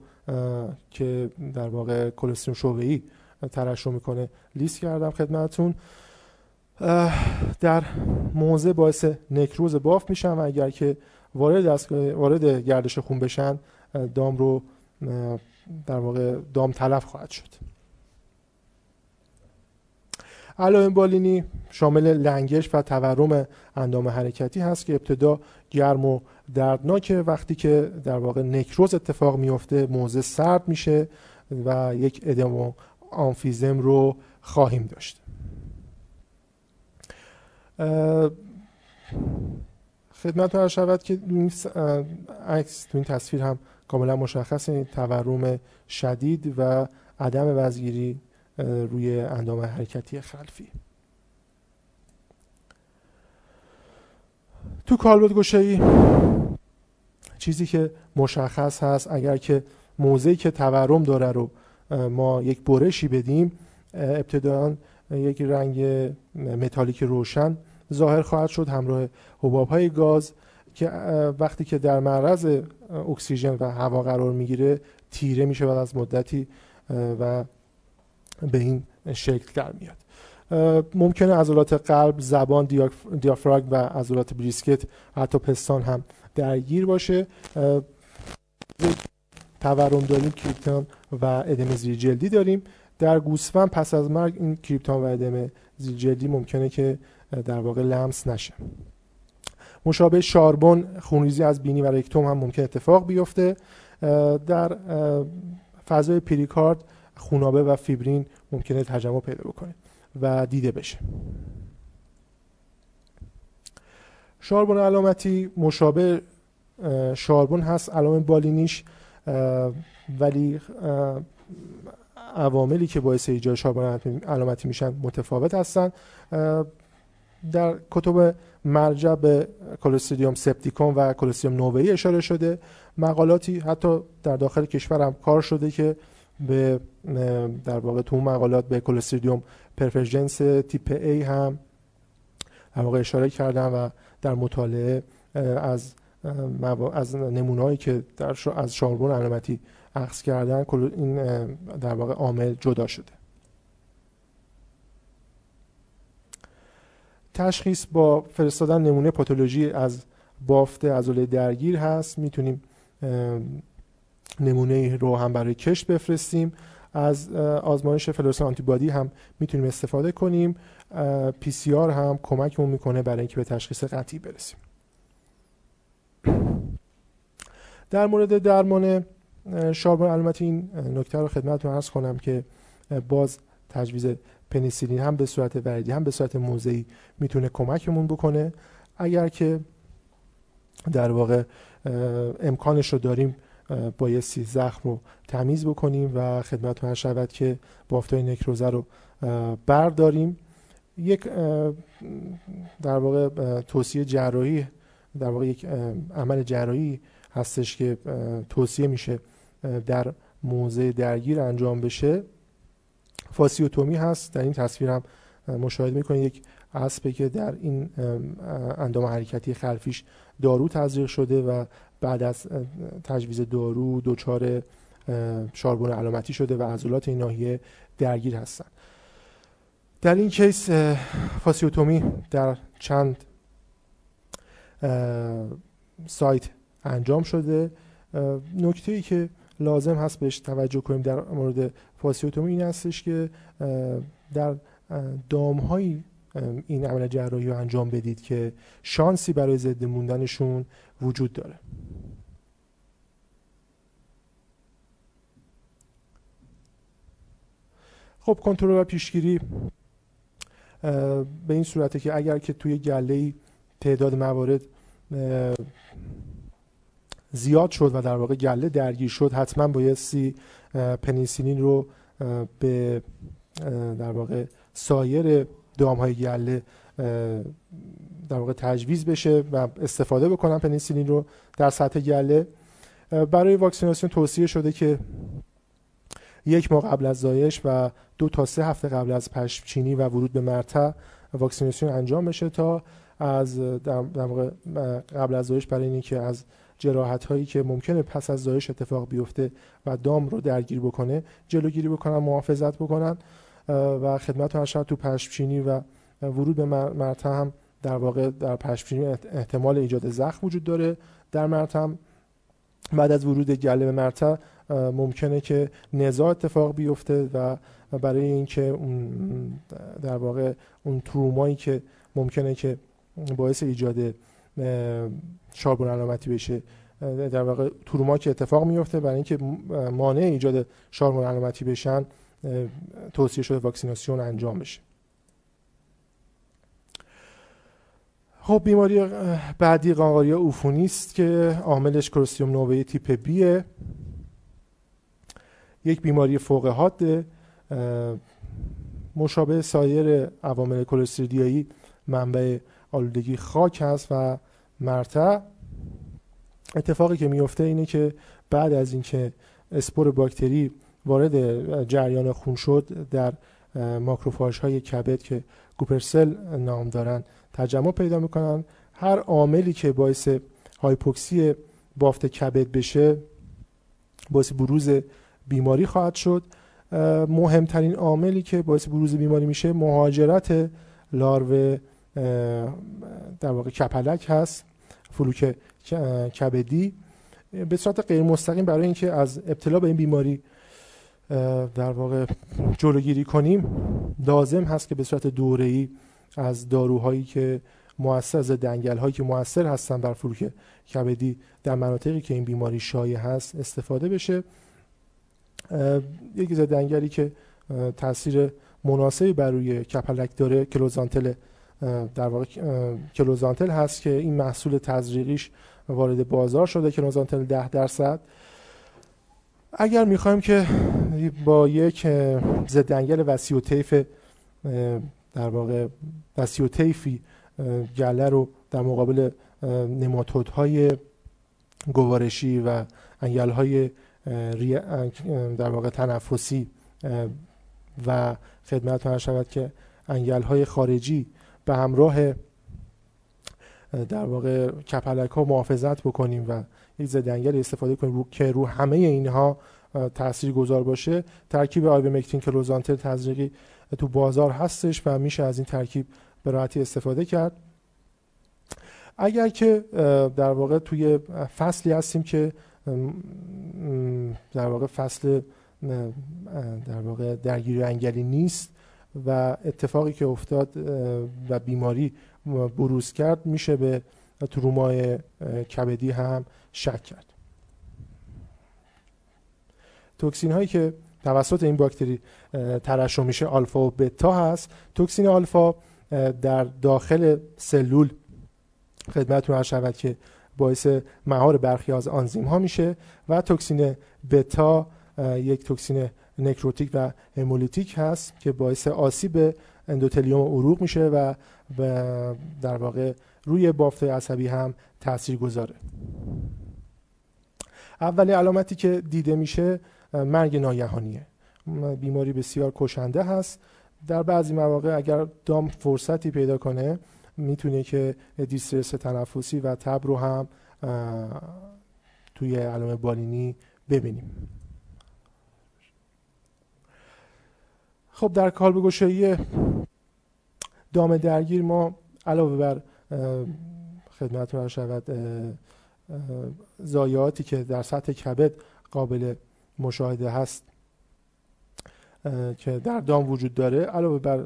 که در واقع کلسترول شعبه‌ای ترشح می‌کنه لیست کردم خدمتتون. در موضع باعث نکروز باف میشن و اگر که وارد وارد گردش خون بشن دام رو در واقع دام تلف خواهد شد. علائم بالینی شامل لنگش و تورم اندام حرکتی هست که ابتدا گرم و دردناکه. وقتی که در واقع نکروز اتفاق میفته موزه سرد میشه و یک ادم آنفیزم رو خواهیم داشت. خدمت رو شود که این عکس تو این تصویر هم کاملا مشخص این تورم شدید و عدم وزگیری روی اندام حرکتی خلفی. تو کالبد گوشه چیزی که مشخص هست اگر که موضعی که تورم داره رو ما یک برشی بدیم ابتداً یک رنگ متالیک روشن ظاهر خواهد شد همراه حباب های گاز که وقتی که در معرض اکسیژن و هوا قرار می‌گیره تیره میشه بعد از مدتی و به این شکل در میاد. ممکنه عضلات قلب زبان دیافراگم و عضلات بریسکت حتی پستان هم درگیر باشه. تورم داریم کریپتان و ادم زیر جلدی داریم. در گوسفند پس از مرگ این کریپتان و ادم زیر جلدی ممکنه که در واقع لمس نشه. مشابه شاربون خونریزی از بینی و رکتوم هم ممکن اتفاق بیفته. در فضای پریکارد خونابه و فیبرین ممکنه تجمع پیدا بکنه. و دیده بشه. شاربون علامتی مشابه شاربون هست علامه بالینیش ولی عواملی که باعث ایجاد شاربون علامتی میشن متفاوت هستن. در کتب مرجع به کلستریوم سپتیکوم و کلستریوم نووی اشاره شده. مقالاتی حتی در داخل کشورم کار شده که به در واقع تو مقالات به کلستریدیوم پرفرجنس تیپ A هم در واقع اشاره کردن و در مطالعه از از نمونهایی که در از شاربون علامتی اخذ کردن این در واقع عامل جدا شده. تشخیص با فرستادن نمونه پاتولوژی از بافت عضله درگیر هست. می‌تونیم نمونه رو هم برای کشت بفرستیم. از آزمایش fluorescent antibody هم می‌تونیم استفاده کنیم. PCR هم کمکمون می‌کنه برای اینکه به تشخیص قطعی برسیم. در مورد درمان شاربون علامتی این نکته رو خدمتتون عرض کنم که باز تجویز پنیسیلین هم به صورت وریدی هم به صورت موضعی می‌تونه کمکمون بکنه. اگر که در واقع امکانش رو داریم بایستی زخم رو تمیز بکنیم و خدمتتون شود که بافتای نکروزه رو برداریم. یک در واقع توصیه جراحی در واقع یک عمل جراحی هستش که توصیه میشه در موضع درگیر انجام بشه. فاسیوتومی هست. در این تصویر هم مشاهده می‌کنید یک اسبه که در این اندام حرکتی خلفیش دارو تزریق شده و بعد از تجویز دارو دچار شاربون علامتی شده و عضلات این ناحیه درگیر هستند در این کیس فاسیوتومی در چند سایت انجام شده. نکته ای که لازم هست بهش توجه کنیم در مورد فاسیوتومی این هستش که در دامهایی این عمل جراحی رو انجام بدید که شانسی برای ضد موندنشون وجود داره. خب کنترل و پیشگیری به این صورته که اگر که توی گله تعداد موارد زیاد شد و در واقع گله درگیر شد حتما بایستی پنیسیلین رو به در واقع سایر دام های گله در واقع تجویز بشه و استفاده بکنن پنیسیلین رو در سطح گله. برای واکسیناسیون توصیه شده که یک ماه قبل از زایش و دو تا سه هفته قبل از پشمچینی و ورود به مرتع واکسیناسیون انجام بشه تا از در قبل از زایش برای اینکه از جراحت هایی که ممکنه پس از زایش اتفاق بیفته و دام رو درگیر بکنه جلوگیری بکنن محافظت بکنن. و خدمت هر تو پشمچینی و ورود به مرتع هم در واقع در پشمچینی احتمال ایجاد زخم وجود داره. در مرتع بعد از ورود به مرتع ممکنه که نزاع اتفاق بیفته و برای اینکه اون در واقع اون ترومایی که ممکنه که باعث ایجاد شاربون علامتی بشه در واقع تروما که اتفاق میفته برای اینکه مانع ایجاد شاربون علامتی بشن توصیه شده واکسیناسیون انجام بشه. خب بیماری بعدی قانقاری اوفونی است که عاملش کلسترول نوعی تیپ بیه یک بیماری فوق حاده مشابه سایر عوامل کلستریدیایی منبع آلودگی خاک هست و مرتع. اتفاقی که میفته اینه که بعد از اینکه اسپور باکتری وارد جریان خون شد در ماکروفاژ های کبد که گوپرسل نام دارن تجمع پیدا می‌کنن. هر عاملی که باعث هایپوکسی بافت کبد بشه باعث بروز بیماری خواهد شد. مهمترین عاملی که باعث بروز بیماری میشه مهاجرت لاروه در واقع کپلک هست فلوک کبدی. به صورت غیر مستقیم برای اینکه از ابتلا به این بیماری در واقع جلوگیری کنیم لازم هست که به صورت دوره‌ای از داروهایی که موثر از دنگل هایی که موثر هستن بر فلوک کبدی در مناطقی که این بیماری شایع هست استفاده بشه. یک دنگلی که تاثیر مناسبی بر روی کپلک داره کلوزانتل در واقع کلوزانتل هست که این محصول تزریقیش وارد بازار شده کلوزانتل 10 درصد. اگر می‌خوایم که با یک زدنگل وسیع و طیف در واقع وسیع و طیفی گله رو در مقابل نماتودهای گوارشی و انگل در واقع تنفسی و خدمت شود که انگل های خارجی به همراه در واقع کپلک ها محافظت بکنیم و یک زدنگل استفاده کنیم رو که رو همه اینها تاثیر گذار باشه. ترکیب آیومکتین کلوزانتل تزریقی تو بازار هستش و میشه از این ترکیب به راحتی استفاده کرد. اگر که در واقع توی فصلی هستیم که در واقع فصل در واقع درگیری انگلی نیست و اتفاقی که افتاد و بیماری بروز کرد میشه به ترومای کبدی هم شک کرد. توکسین هایی که توسط این باکتری ترشح میشه آلفا و بتا هست. توکسین آلفا در داخل سلول خدمتتون عرض شود که باعث مهار برخی از آنزیم ها میشه و توکسین بتا یک توکسین نکروتیک و همولیتیک هست که باعث آسیب اندوتلیوم عروق میشه و در واقع روی بافت عصبی هم تاثیر گذاره اولین علامتی که دیده میشه مرگ ناگهانیه. بیماری بسیار کشنده هست. در بعضی مواقع اگر دام فرصتی پیدا کنه می‌تونه که دیسترس تنفسی و تب رو هم توی علامه بالینی ببینیم. خب در کالب گشایی دام درگیر ما علاوه بر خدمتتون شود زایاتی که در سطح کبد قابل مشاهده هست که در دام وجود داره. علاوه بر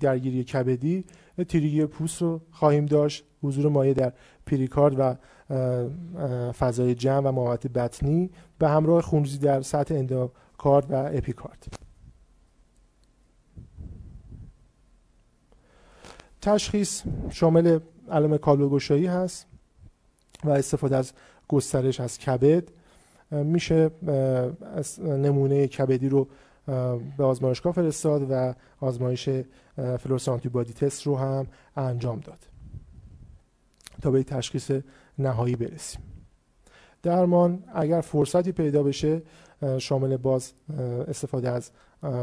درگیری کبدی تیریگی پوست رو خواهیم داشت. حضور مایع در پریکارد و فضای جمع و مقاومت بطنی به همراه خونریزی در سطح اندوکارد و اپیکارد. تشخیص شامل علم کالبگشایی هست و استفاده از گسترش از کبد. میشه نمونه کبدی رو به آزمایشگاه فرستاد و آزمایش فلورس آنتیبادی تست رو هم انجام داد تا به تشخیص نهایی برسیم. درمان اگر فرصتی پیدا بشه شامل باز استفاده از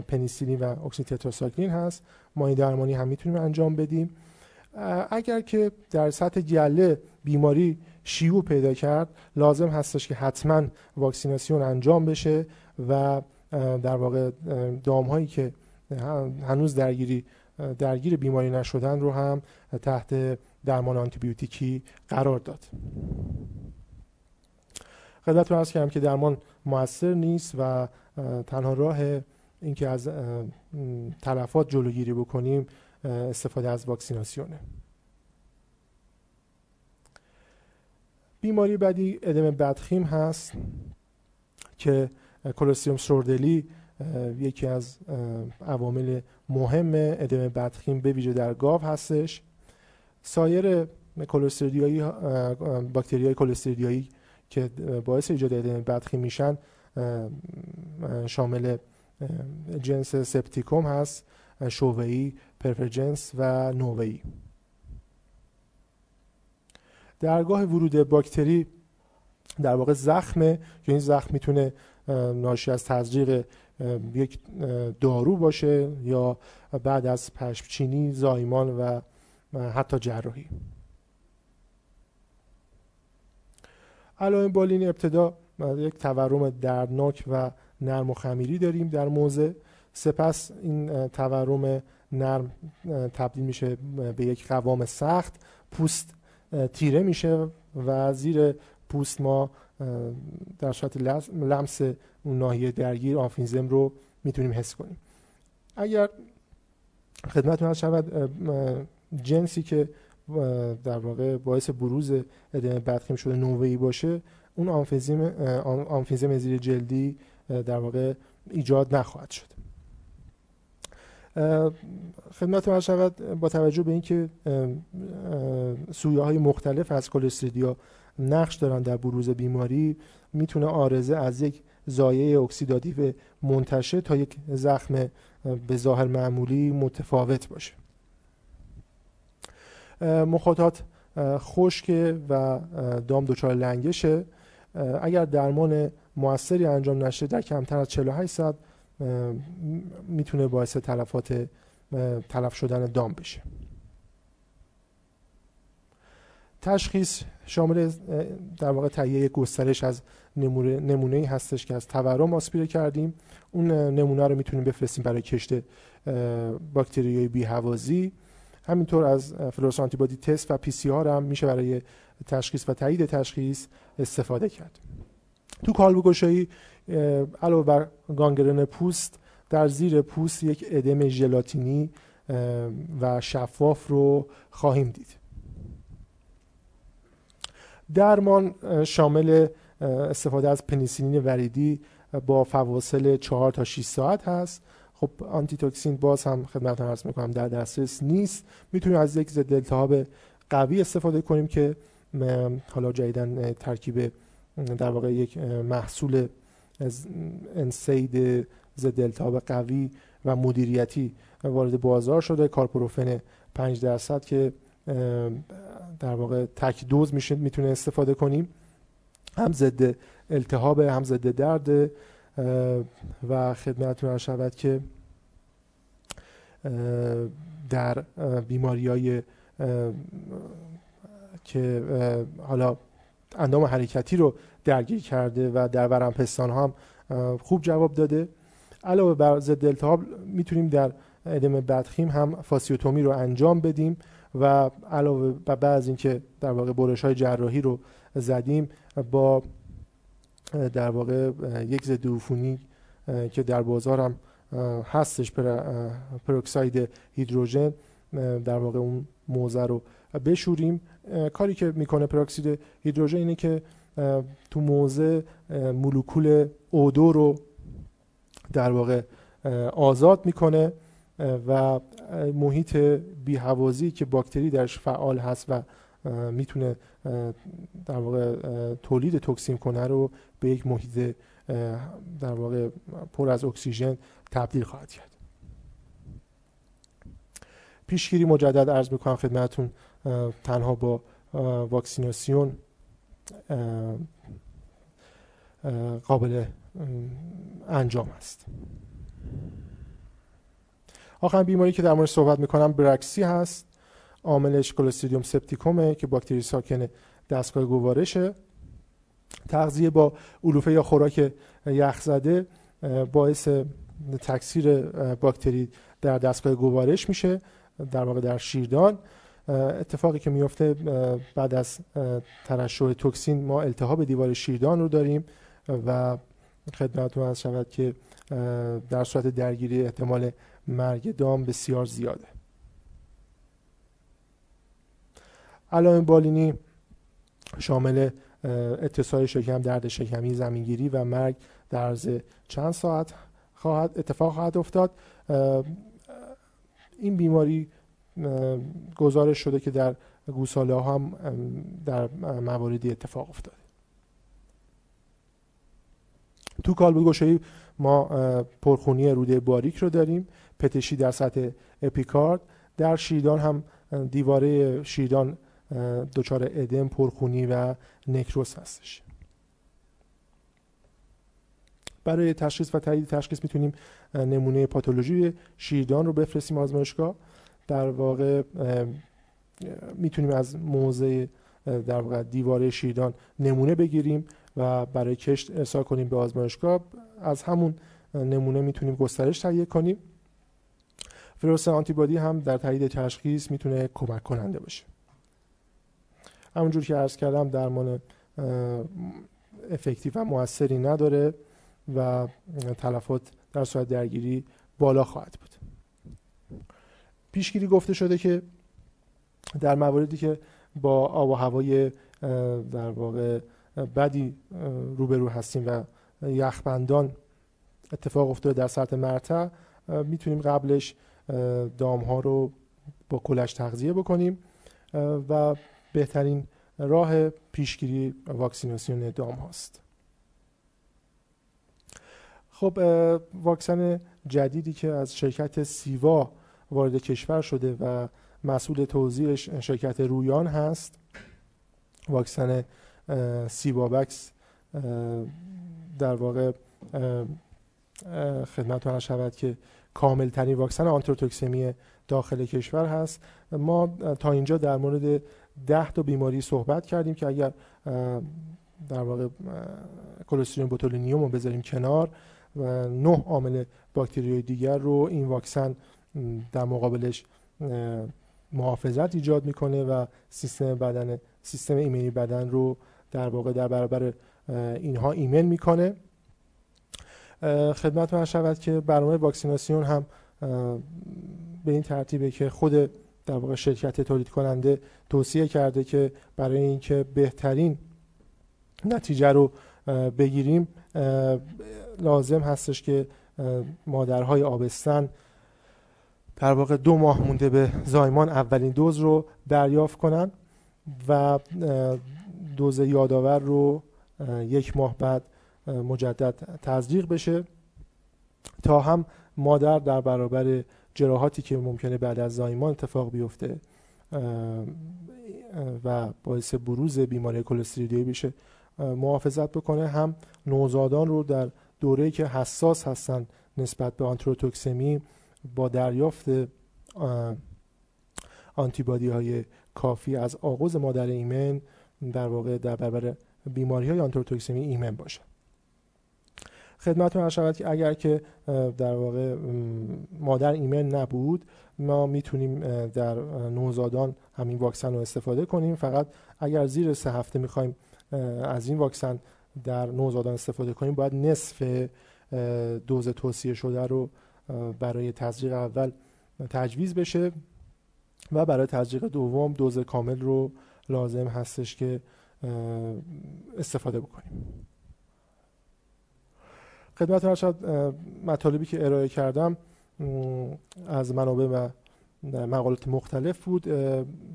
پنیسیلین و اکسی تتراسایکلین هست. ما این درمانی هم می‌تونیم انجام بدیم. اگر که در سطح گله بیماری شیوع پیدا کرد. لازم هستش که حتما واکسیناسیون انجام بشه و در واقع دام هایی که هنوز درگیری درگیر بیماری نشدن رو هم تحت درمان آنتیبیوتیکی قرار داد. خدمتتون عرض کردم که درمان موثر نیست و تنها راه اینکه از تلفات جلوگیری بکنیم استفاده از واکسیناسیونه. بیماری بعدی ادم بدخیم هست که کلستریم سوردلی یکی از عوامل مهم ادم بدخیم به ویژه در گاو هستش. سایر کلستریدیایی باکتری های کلستریدیایی که باعث ایجاد ادم بدخیم میشن شامل جنس سپتیکوم هست شووهی پرفرجنس و نووهی درگاه ورود باکتری در واقع زخمه. که این زخم می‌تونه ناشی از تزریق یک دارو باشه یا بعد از پشمچینی زایمان و حتی جراحی. علائم بالین ابتدا یک تورم دردناک و نرم و خمیری داریم در موزه سپس این تورم نرم تبدیل میشه به یک قوام سخت پوست تیره میشه و زیر پوست ما در صورت لمس اون ناحیه درگیر آفینزم رو می‌تونیم حس کنیم. اگر خدمتتون شود جنسی که در واقع باعث بروز ادم بدخیم شده نووی باشه اون آنفیزم آنفیزم زیر جلدی در واقع ایجاد نخواهد شد. خدمت عرض شود با توجه به اینکه سویه های مختلف از کلستریدیا نقش دارن در بروز بیماری می‌تونه عارضه از یک زایه اکسیداتیو منتشر تا یک زخم به ظاهر معمولی متفاوت باشه. مخاطات خشک و دام دچار لنگشه. اگر درمان موثری انجام نشه در کمتر از 48 ساعت می‌تونه باعث تلفات تلف شدن دام بشه. تشخیص شامل در واقع تهیه گسترش از نمونه, نمونه هستش که از تورم آسپیره کردیم. اون نمونه رو می‌تونیم بفرستیم برای کشت باکتریای بی هوازی همینطور از fluorescent antibody test و PCR هم میشه برای تشخیص و تایید تشخیص استفاده کرد. تو کالبو گشایی علاوه بر گانگرن پوست در زیر پوست یک ادم ژلاتینی و شفاف رو خواهیم دید. درمان شامل استفاده از پنیسیلین وریدی با فواصل 4 تا 6 ساعت هست. خب آنتی توکسین باز هم خدمتتون عرض می‌کنم در دسترس نیست. می‌تونیم از یک ضد التهاب قوی استفاده کنیم که حالا جدیدن ترکیب در واقع یک محصول انسید ضد التهاب قوی و مدیریتی وارد بازار شده. کارپروفن 5 درصد که در واقع تک دوز میشه می‌تونه استفاده کنیم. هم ضد التهاب هم ضد درد و خدمتتون شود که در بیماری های که حالا اندام حرکتی رو درگیر کرده و در ورم پستان هم خوب جواب داده. علاوه بر ضد التهاب می‌تونیم در ادم بدخیم هم فاسیوتومی رو انجام بدیم و علاوه بر از اینکه در واقع برش های جراحی رو زدیم با در واقع یک ضد عفونی که در بازار هم هستش پروکساید هیدروژن در واقع اون موزه رو بشوریم. کاری که می‌کنه پروکسید هیدروژن اینه که تو موزه مولکول اودو رو در واقع آزاد می‌کنه و محیط بیهوازی که باکتری درش فعال هست و می‌تونه در واقع تولید توکسین کنه رو به یک محیط در واقع پر از اکسیژن تبدیل خواهد کرد. پیشگیری مجدد عرض می‌کنم خدمتون تنها با واکسیناسیون قابل انجام است. آخرین بیماری که در مورد صحبت می‌کنم برکسی هست. عاملش کلوستریدیوم سپتیکومه که باکتری ساکن دستگاه گوارشه. تغذیه با علوفه یا خوراک یخزده باعث تکثیر باکتری در دستگاه گوارش میشه در واقع در شیردان. اتفاقی که میفته بعد از ترشح توکسین ما التهاب دیوار شیردان رو داریم و خدمتتون از شود که در صورت درگیری احتمال مرگ دام بسیار زیاده. علائم بالینی شامل اتصال شکم درد شکمی زمینگیری و مرگ در عرض چند ساعت خواهد اتفاق خواهد افتاد. این بیماری گزارش شده که در گوساله هم در مواردی اتفاق افتاده. تو کالبد گشایی ما پرخونی روده باریک رو داریم. پتشی در سطح اپیکارد. در شیردان هم دیواره شیردان دچار ادم پرخونی و نکروس هستش. برای تشخیص و تایید تشخیص می‌تونیم نمونه پاتولوژی شیردان رو بفرستیم آزمایشگاه. در واقع می‌تونیم از موضع در واقع دیواره شیردان نمونه بگیریم و برای کشت ارسال کنیم به آزمایشگاه. از همون نمونه می‌تونیم گسترش تهیه کنیم. فلورس آنتیبادی هم در تایید تشخیص می‌تونه کمک کننده باشه. همونجور که عرض کردم درمان افکتیو و موثری نداره و تلفات در صورت درگیری بالا خواهد بود. پیشگیری گفته شده که در مواردی که با آب و هوای در واقع بدی روبرو هستیم و یخبندان اتفاق افتاده در سطح مرتع می‌تونیم قبلش دام ها رو با کلش تغذیه بکنیم و بهترین راه پیشگیری واکسیناسیون دام هاست. خب واکسن جدیدی که از شرکت سیوا وارد کشور شده و مسئول توزیع شرکت رویان هست. واکسن سیبابکس در واقع خدمتتون شود که کامل ترین واکسن آنتروتوکسمی داخل کشور هست. ما تا اینجا در مورد ده تا بیماری صحبت کردیم که اگر در واقع کلسترول بوتولینیوم رو بذاریم کنار و نه عامل باکتری دیگر رو این واکسن در مقابلش محافظت ایجاد می‌کنه و سیستم بدن سیستم ایمنی بدن رو در واقع در برابر اینها ایمن می‌کنه. خدمت من شود که برنامه واکسیناسیون هم به این ترتیبه که خود در واقع شرکت تولید کننده توصیه کرده که برای اینکه بهترین نتیجه رو بگیریم لازم هستش که مادرهای آبستن در واقع دو ماه مونده به زایمان اولین دوز رو دریافت کنن و دوز یادآور رو یک ماه بعد مجدد تزریق بشه تا هم مادر در برابر جراحاتی که ممکنه بعد از زایمان اتفاق بیفته و باعث بروز بیماری کلستریدیایی بشه محافظت بکنه. هم نوزادان رو در دوره که حساس هستن نسبت به آنتروتوکسمی با دریافت آنتیبادی های کافی از آغاز مادر ایمن در واقع در برابر بیماری های آنتروتوکسمی ایمن باشه. خدمتتون هر شود که اگر که در واقع مادر ایمن نبود ما می‌تونیم در نوزادان همین واکسن رو استفاده کنیم. فقط اگر زیر سه هفته می‌خوایم از این واکسن در نوزادان استفاده کنیم باید نصف دوز توصیه شده رو برای تزریق اول تجویز بشه و برای تزریق دوم دوز کامل رو لازم هستش که استفاده بکنیم. خدمت هر مطالبی که ارائه کردم از منابع و مقالات مختلف بود.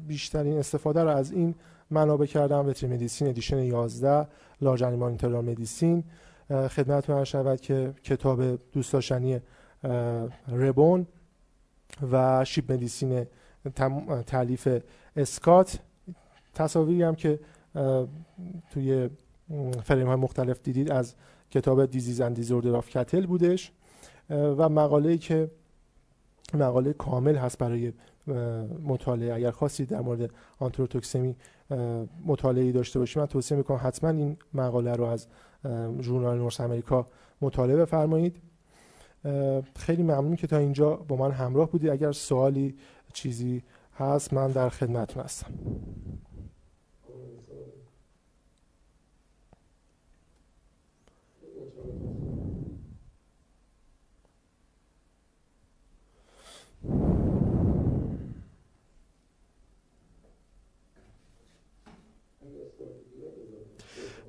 بیشترین استفاده رو از این منابع کردم Veterinary Medicine edition 11 Large Animal Internal Medicine خدمتتون عرض شود که کتاب دوست داشتنی Rebhun و Sheep Medicine تألیف اسکات. تصاویری هم که توی فریم های مختلف دیدید از کتاب Diseases and Disorders of Cattle بودش. و مقاله که مقاله کامل هست برای مطالعه. اگر خواستید در مورد آنتروتوکسمی مطالعه داشته باشید من توصیه می‌کنم حتما این مقاله رو از ژورنال North America مطالعه بفرمایید. خیلی ممنون که تا اینجا با من همراه بودید اگر سوالی چیزی هست من در خدمتتون هستم.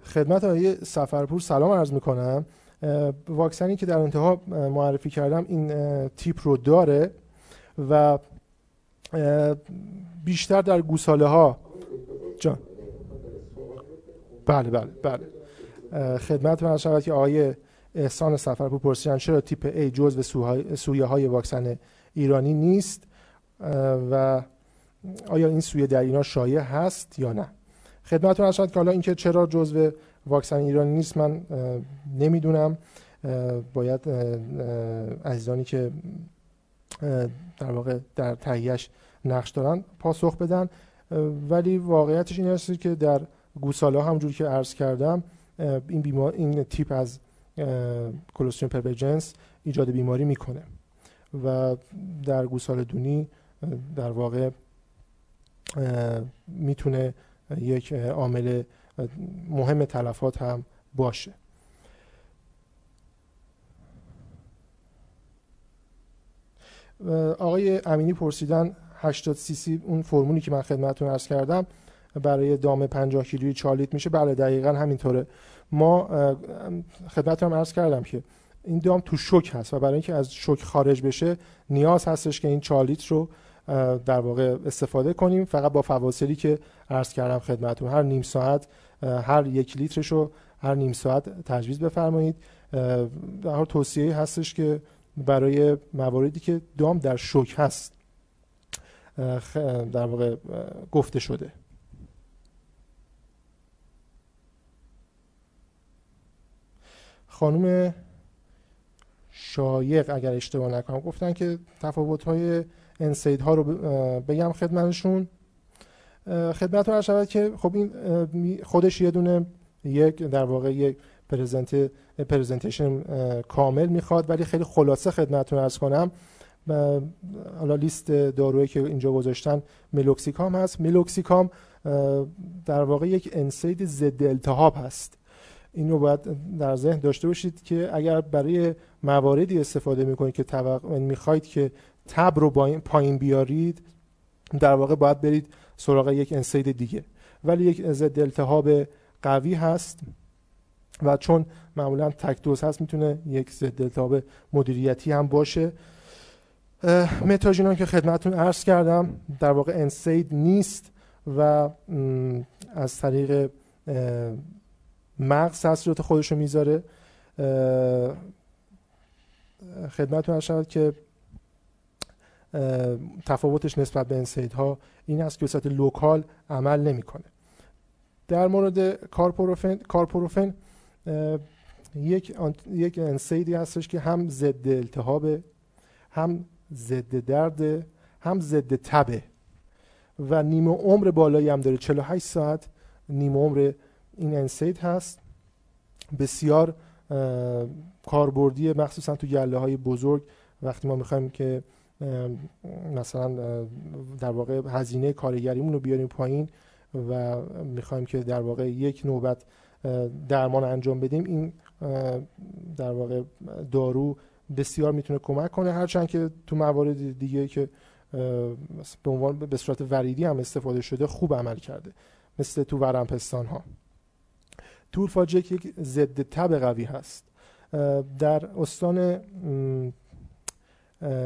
خدمت آقای سفرپور سلام عرض می‌کنم. واکسنی که در انتها معرفی کردم این تیپ رو داره و بیشتر در گوساله ها جان. بله بله بله. خدمت من شود که آقای احسان سفرپور پرسیدن چرا تیپ A جزو سویه های واکسن ایرانی نیست؟ و آیا این سویه در اینا شایع هست یا نه؟ خدمتتون ارشد که حالا اینکه چرا جزو واکسن ایرانی نیست من نمی‌دونم. باید عزیزانی که در واقع در تهیهش نقش دارن پاسخ بدن. ولی واقعیتش این هست که در گوساله همجور که عرض کردم این بیمار این تیپ از کلوستریوم پربرجنس ایجاد بیماری می‌کنه. و در گوساله دونی در واقع می‌تونه یک عامل مهم تلفات هم باشه. آقای امینی پرسیدن 80 سی سی اون فرمولی که من خدمتتون عرض کردم برای دام 50 کیلویی 4 لیتر میشه؟ بله دقیقا همینطوره. ما خدمتتون عرض کردم که این دام تو شوک هست و برای اینکه از شوک خارج بشه نیاز هستش که این 4 لیتر رو در واقع استفاده کنیم. فقط با فواصلی که عرض کردم خدمتتون هر نیم ساعت هر یک لیترش رو هر نیم ساعت تجویز بفرمایید. در توصیه هستش که برای مواردی که دام در شوک هست در واقع گفته شده. خانم شایق اگر اشتباه نکنم گفتن که تفاوت های NSAID ها رو بگم خدمتشون. خدمتتون شود که خب این خودش یه دونه یک در واقع یک present presentation کامل می‌خواد ولی خیلی خلاصه خدمتتون عرض کنم. حالا لیست دارویی که اینجا گذاشتن ملوکسیکام هست. ملوکسیکام در واقع یک NSAID ضد التهاب هست. این رو باید در ذهن داشته باشید که اگر برای مواردی استفاده می‌کنید که توقع می‌خواید که تب رو پایین بیارید در واقع باید برید سراغ یک انسید دیگه. ولی یک ضد التهاب قوی هست و چون معمولا تک دوز هست می‌تونه یک ضد التهاب مدیریتی هم باشه. متاژینون که خدمتون عرض کردم در واقع انسید نیست و از طریق مغز تاثیرات خودش رو می‌ذاره خدمتتون شود که تفاوتش نسبت به انسیدها این است که به صورت لوکال عمل نمی‌کنه. در مورد کارپروفن کارپروفن یک یک انسیدی هستش که هم ضد التهاب هم ضد درد هم ضد تبه و نیمه عمر بالایی هم داره. 48 ساعت نیمه عمر این انسید هست. بسیار کاربردی مخصوصا تو گله های بزرگ. وقتی ما می‌خوایم که مثلا در واقع هزینه کارگریمون رو بیاریم پایین و می‌خوایم که در واقع یک نوبت درمان انجام بدیم این در واقع دارو بسیار می‌تونه کمک کنه. هرچند که تو موارد دیگه که به عنوان به صورت وریدی هم استفاده شده خوب عمل کرده مثل تو ورمپستان ها تورفاجک یک ضد تب قوی هست. در استان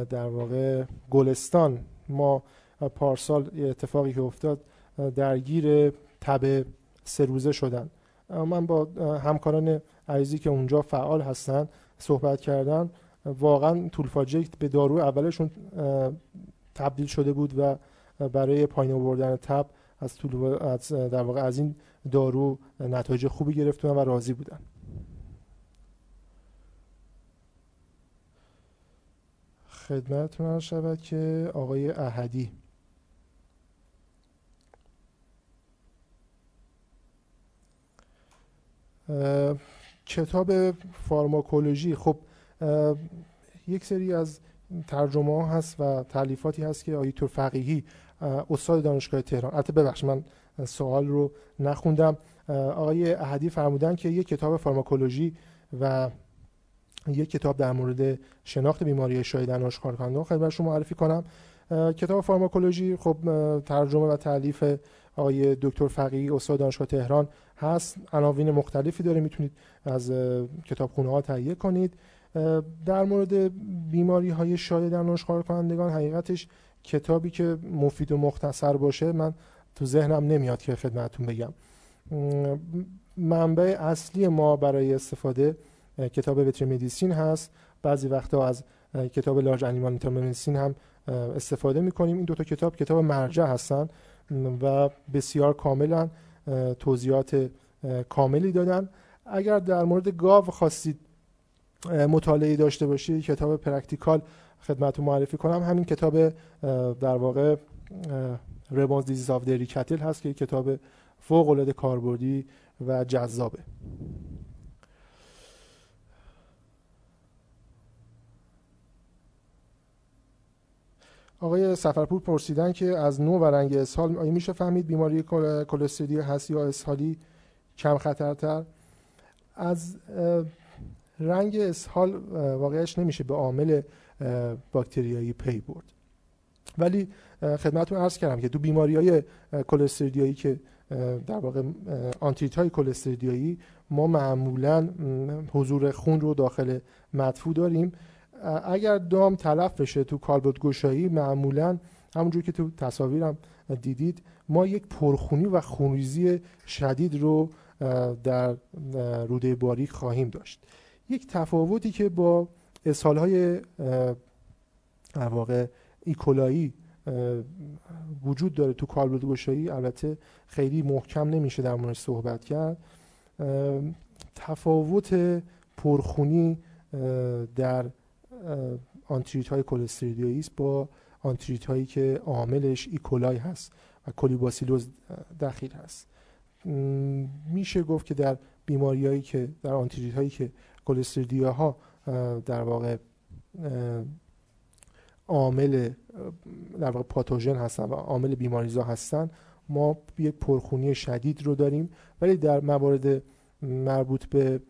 در واقع گلستان. ما پارسال اتفاقی که افتاد درگیر تب سه روزه شدن. من با همکاران عزیزی که اونجا فعال هستن صحبت کردن واقعا طولفاجک به دارو اولشون تبدیل شده بود و برای پایین آوردن تب از طول از در واقع از این دارو نتایج خوبی گرفتن و راضی بودن. خدمتتون شود که آقای احدی. کتاب فارماکولوژی. خب یک سری از ترجمه ها هست و تعلیفاتی هست که آیتور فقیهی استاد دانشگاه تهران. البته ببخشید من سوال رو نخوندم. آقای احدی فرمودن که یک کتاب فارماکولوژی و یک کتاب در مورد شناخت بیماری شایدن آشکار کننده خدمت معرفی کنم. کتاب فارماکولوژی خب ترجمه و تعلیف آقای دکتر فقیهی استاد دانشگاه تهران هست. عناوین مختلفی داره می‌تونید از کتابخونه ها تهیه کنید. در مورد بیماری های شایع در نشخوار کنندگان حقیقتش کتابی که مفید و مختصر باشه من تو ذهنم نمیاد که خدمتتون بگم. منبع اصلی ما برای استفاده کتاب وتر مدیسین هست. بعضی وقتا از کتاب لارج انیمال مدیسین هم استفاده می‌کنیم. این دو تا کتاب کتاب مرجع هستن و بسیار کاملا توضیحات کاملی دادن. اگر در مورد گاو خواستید مطالعه داشته باشید کتاب practical خدمت معرفی کنم. همین کتاب در واقع Rebhun's Diseases of Dairy Cattle هست که کتاب فوق العاده کاربردی و جذابه. آقای سفرپور پرسیدن که از نوع و رنگ اسهال آیا میشه فهمید بیماری کلستری هست یا اسهالی کم خطرتر؟ از رنگ اسهال واقعش نمیشه به عامل باکتریایی پی برد. ولی خدمتتون عرض کردم که تو بیماری های کلستریدیایی که در واقع آنتیت های کلستریدیایی ما معمولا حضور خون رو داخل مدفوع داریم. اگر دام تلف بشه تو کالبد گشایی معمولا همونجور که تو تصاویرم دیدید ما یک پرخونی و خونریزی شدید رو در روده باریک خواهیم داشت. یک تفاوتی که با اسهال های واقع ایکولایی وجود داره تو کالبد گشایی البته خیلی محکم نمیشه در موردش صحبت کرد. تفاوت پرخونی در آنتریت های با آنتریت هایی که عاملش E. coli هست و کولیباسیلوز دخیل هست. میشه گفت که در بیماری هایی که در آنتریت هایی که کلستریدیا ها در واقع عامل در واقع پاتوژن هستن و عامل بیماریزا هستن ما یک پرخونی شدید رو داریم. ولی در موارد مربوط به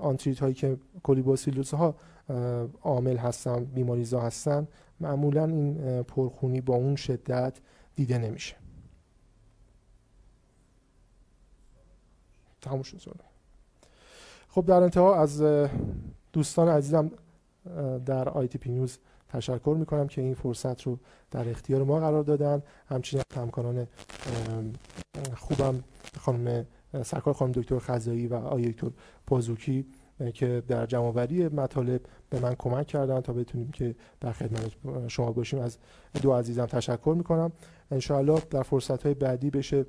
آنتریت هایی که کولیباسیلوز ها عامل هستن بیماریزا هستن. معمولا این پرخونی با اون شدت دیده نمیشه. تموم شد خب در انتها از دوستان عزیزم در آی تی پی نیوز تشکر می‌کنم که این فرصت رو در اختیار ما قرار دادن. همچنین همکاران خوبم خانم سرکار خانم دکتر خزایی و آقای دکتر پازوکی که در جمعوری مطالب به من کمک کردن تا بتونیم که در خدمت شما باشیم. از دو عزیزم تشکر می‌کنم. انشاءالله در فرصت های بعدی بشه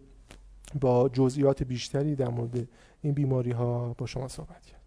با جزئیات بیشتری در مورد این بیماری ها با شما صحبت کرد.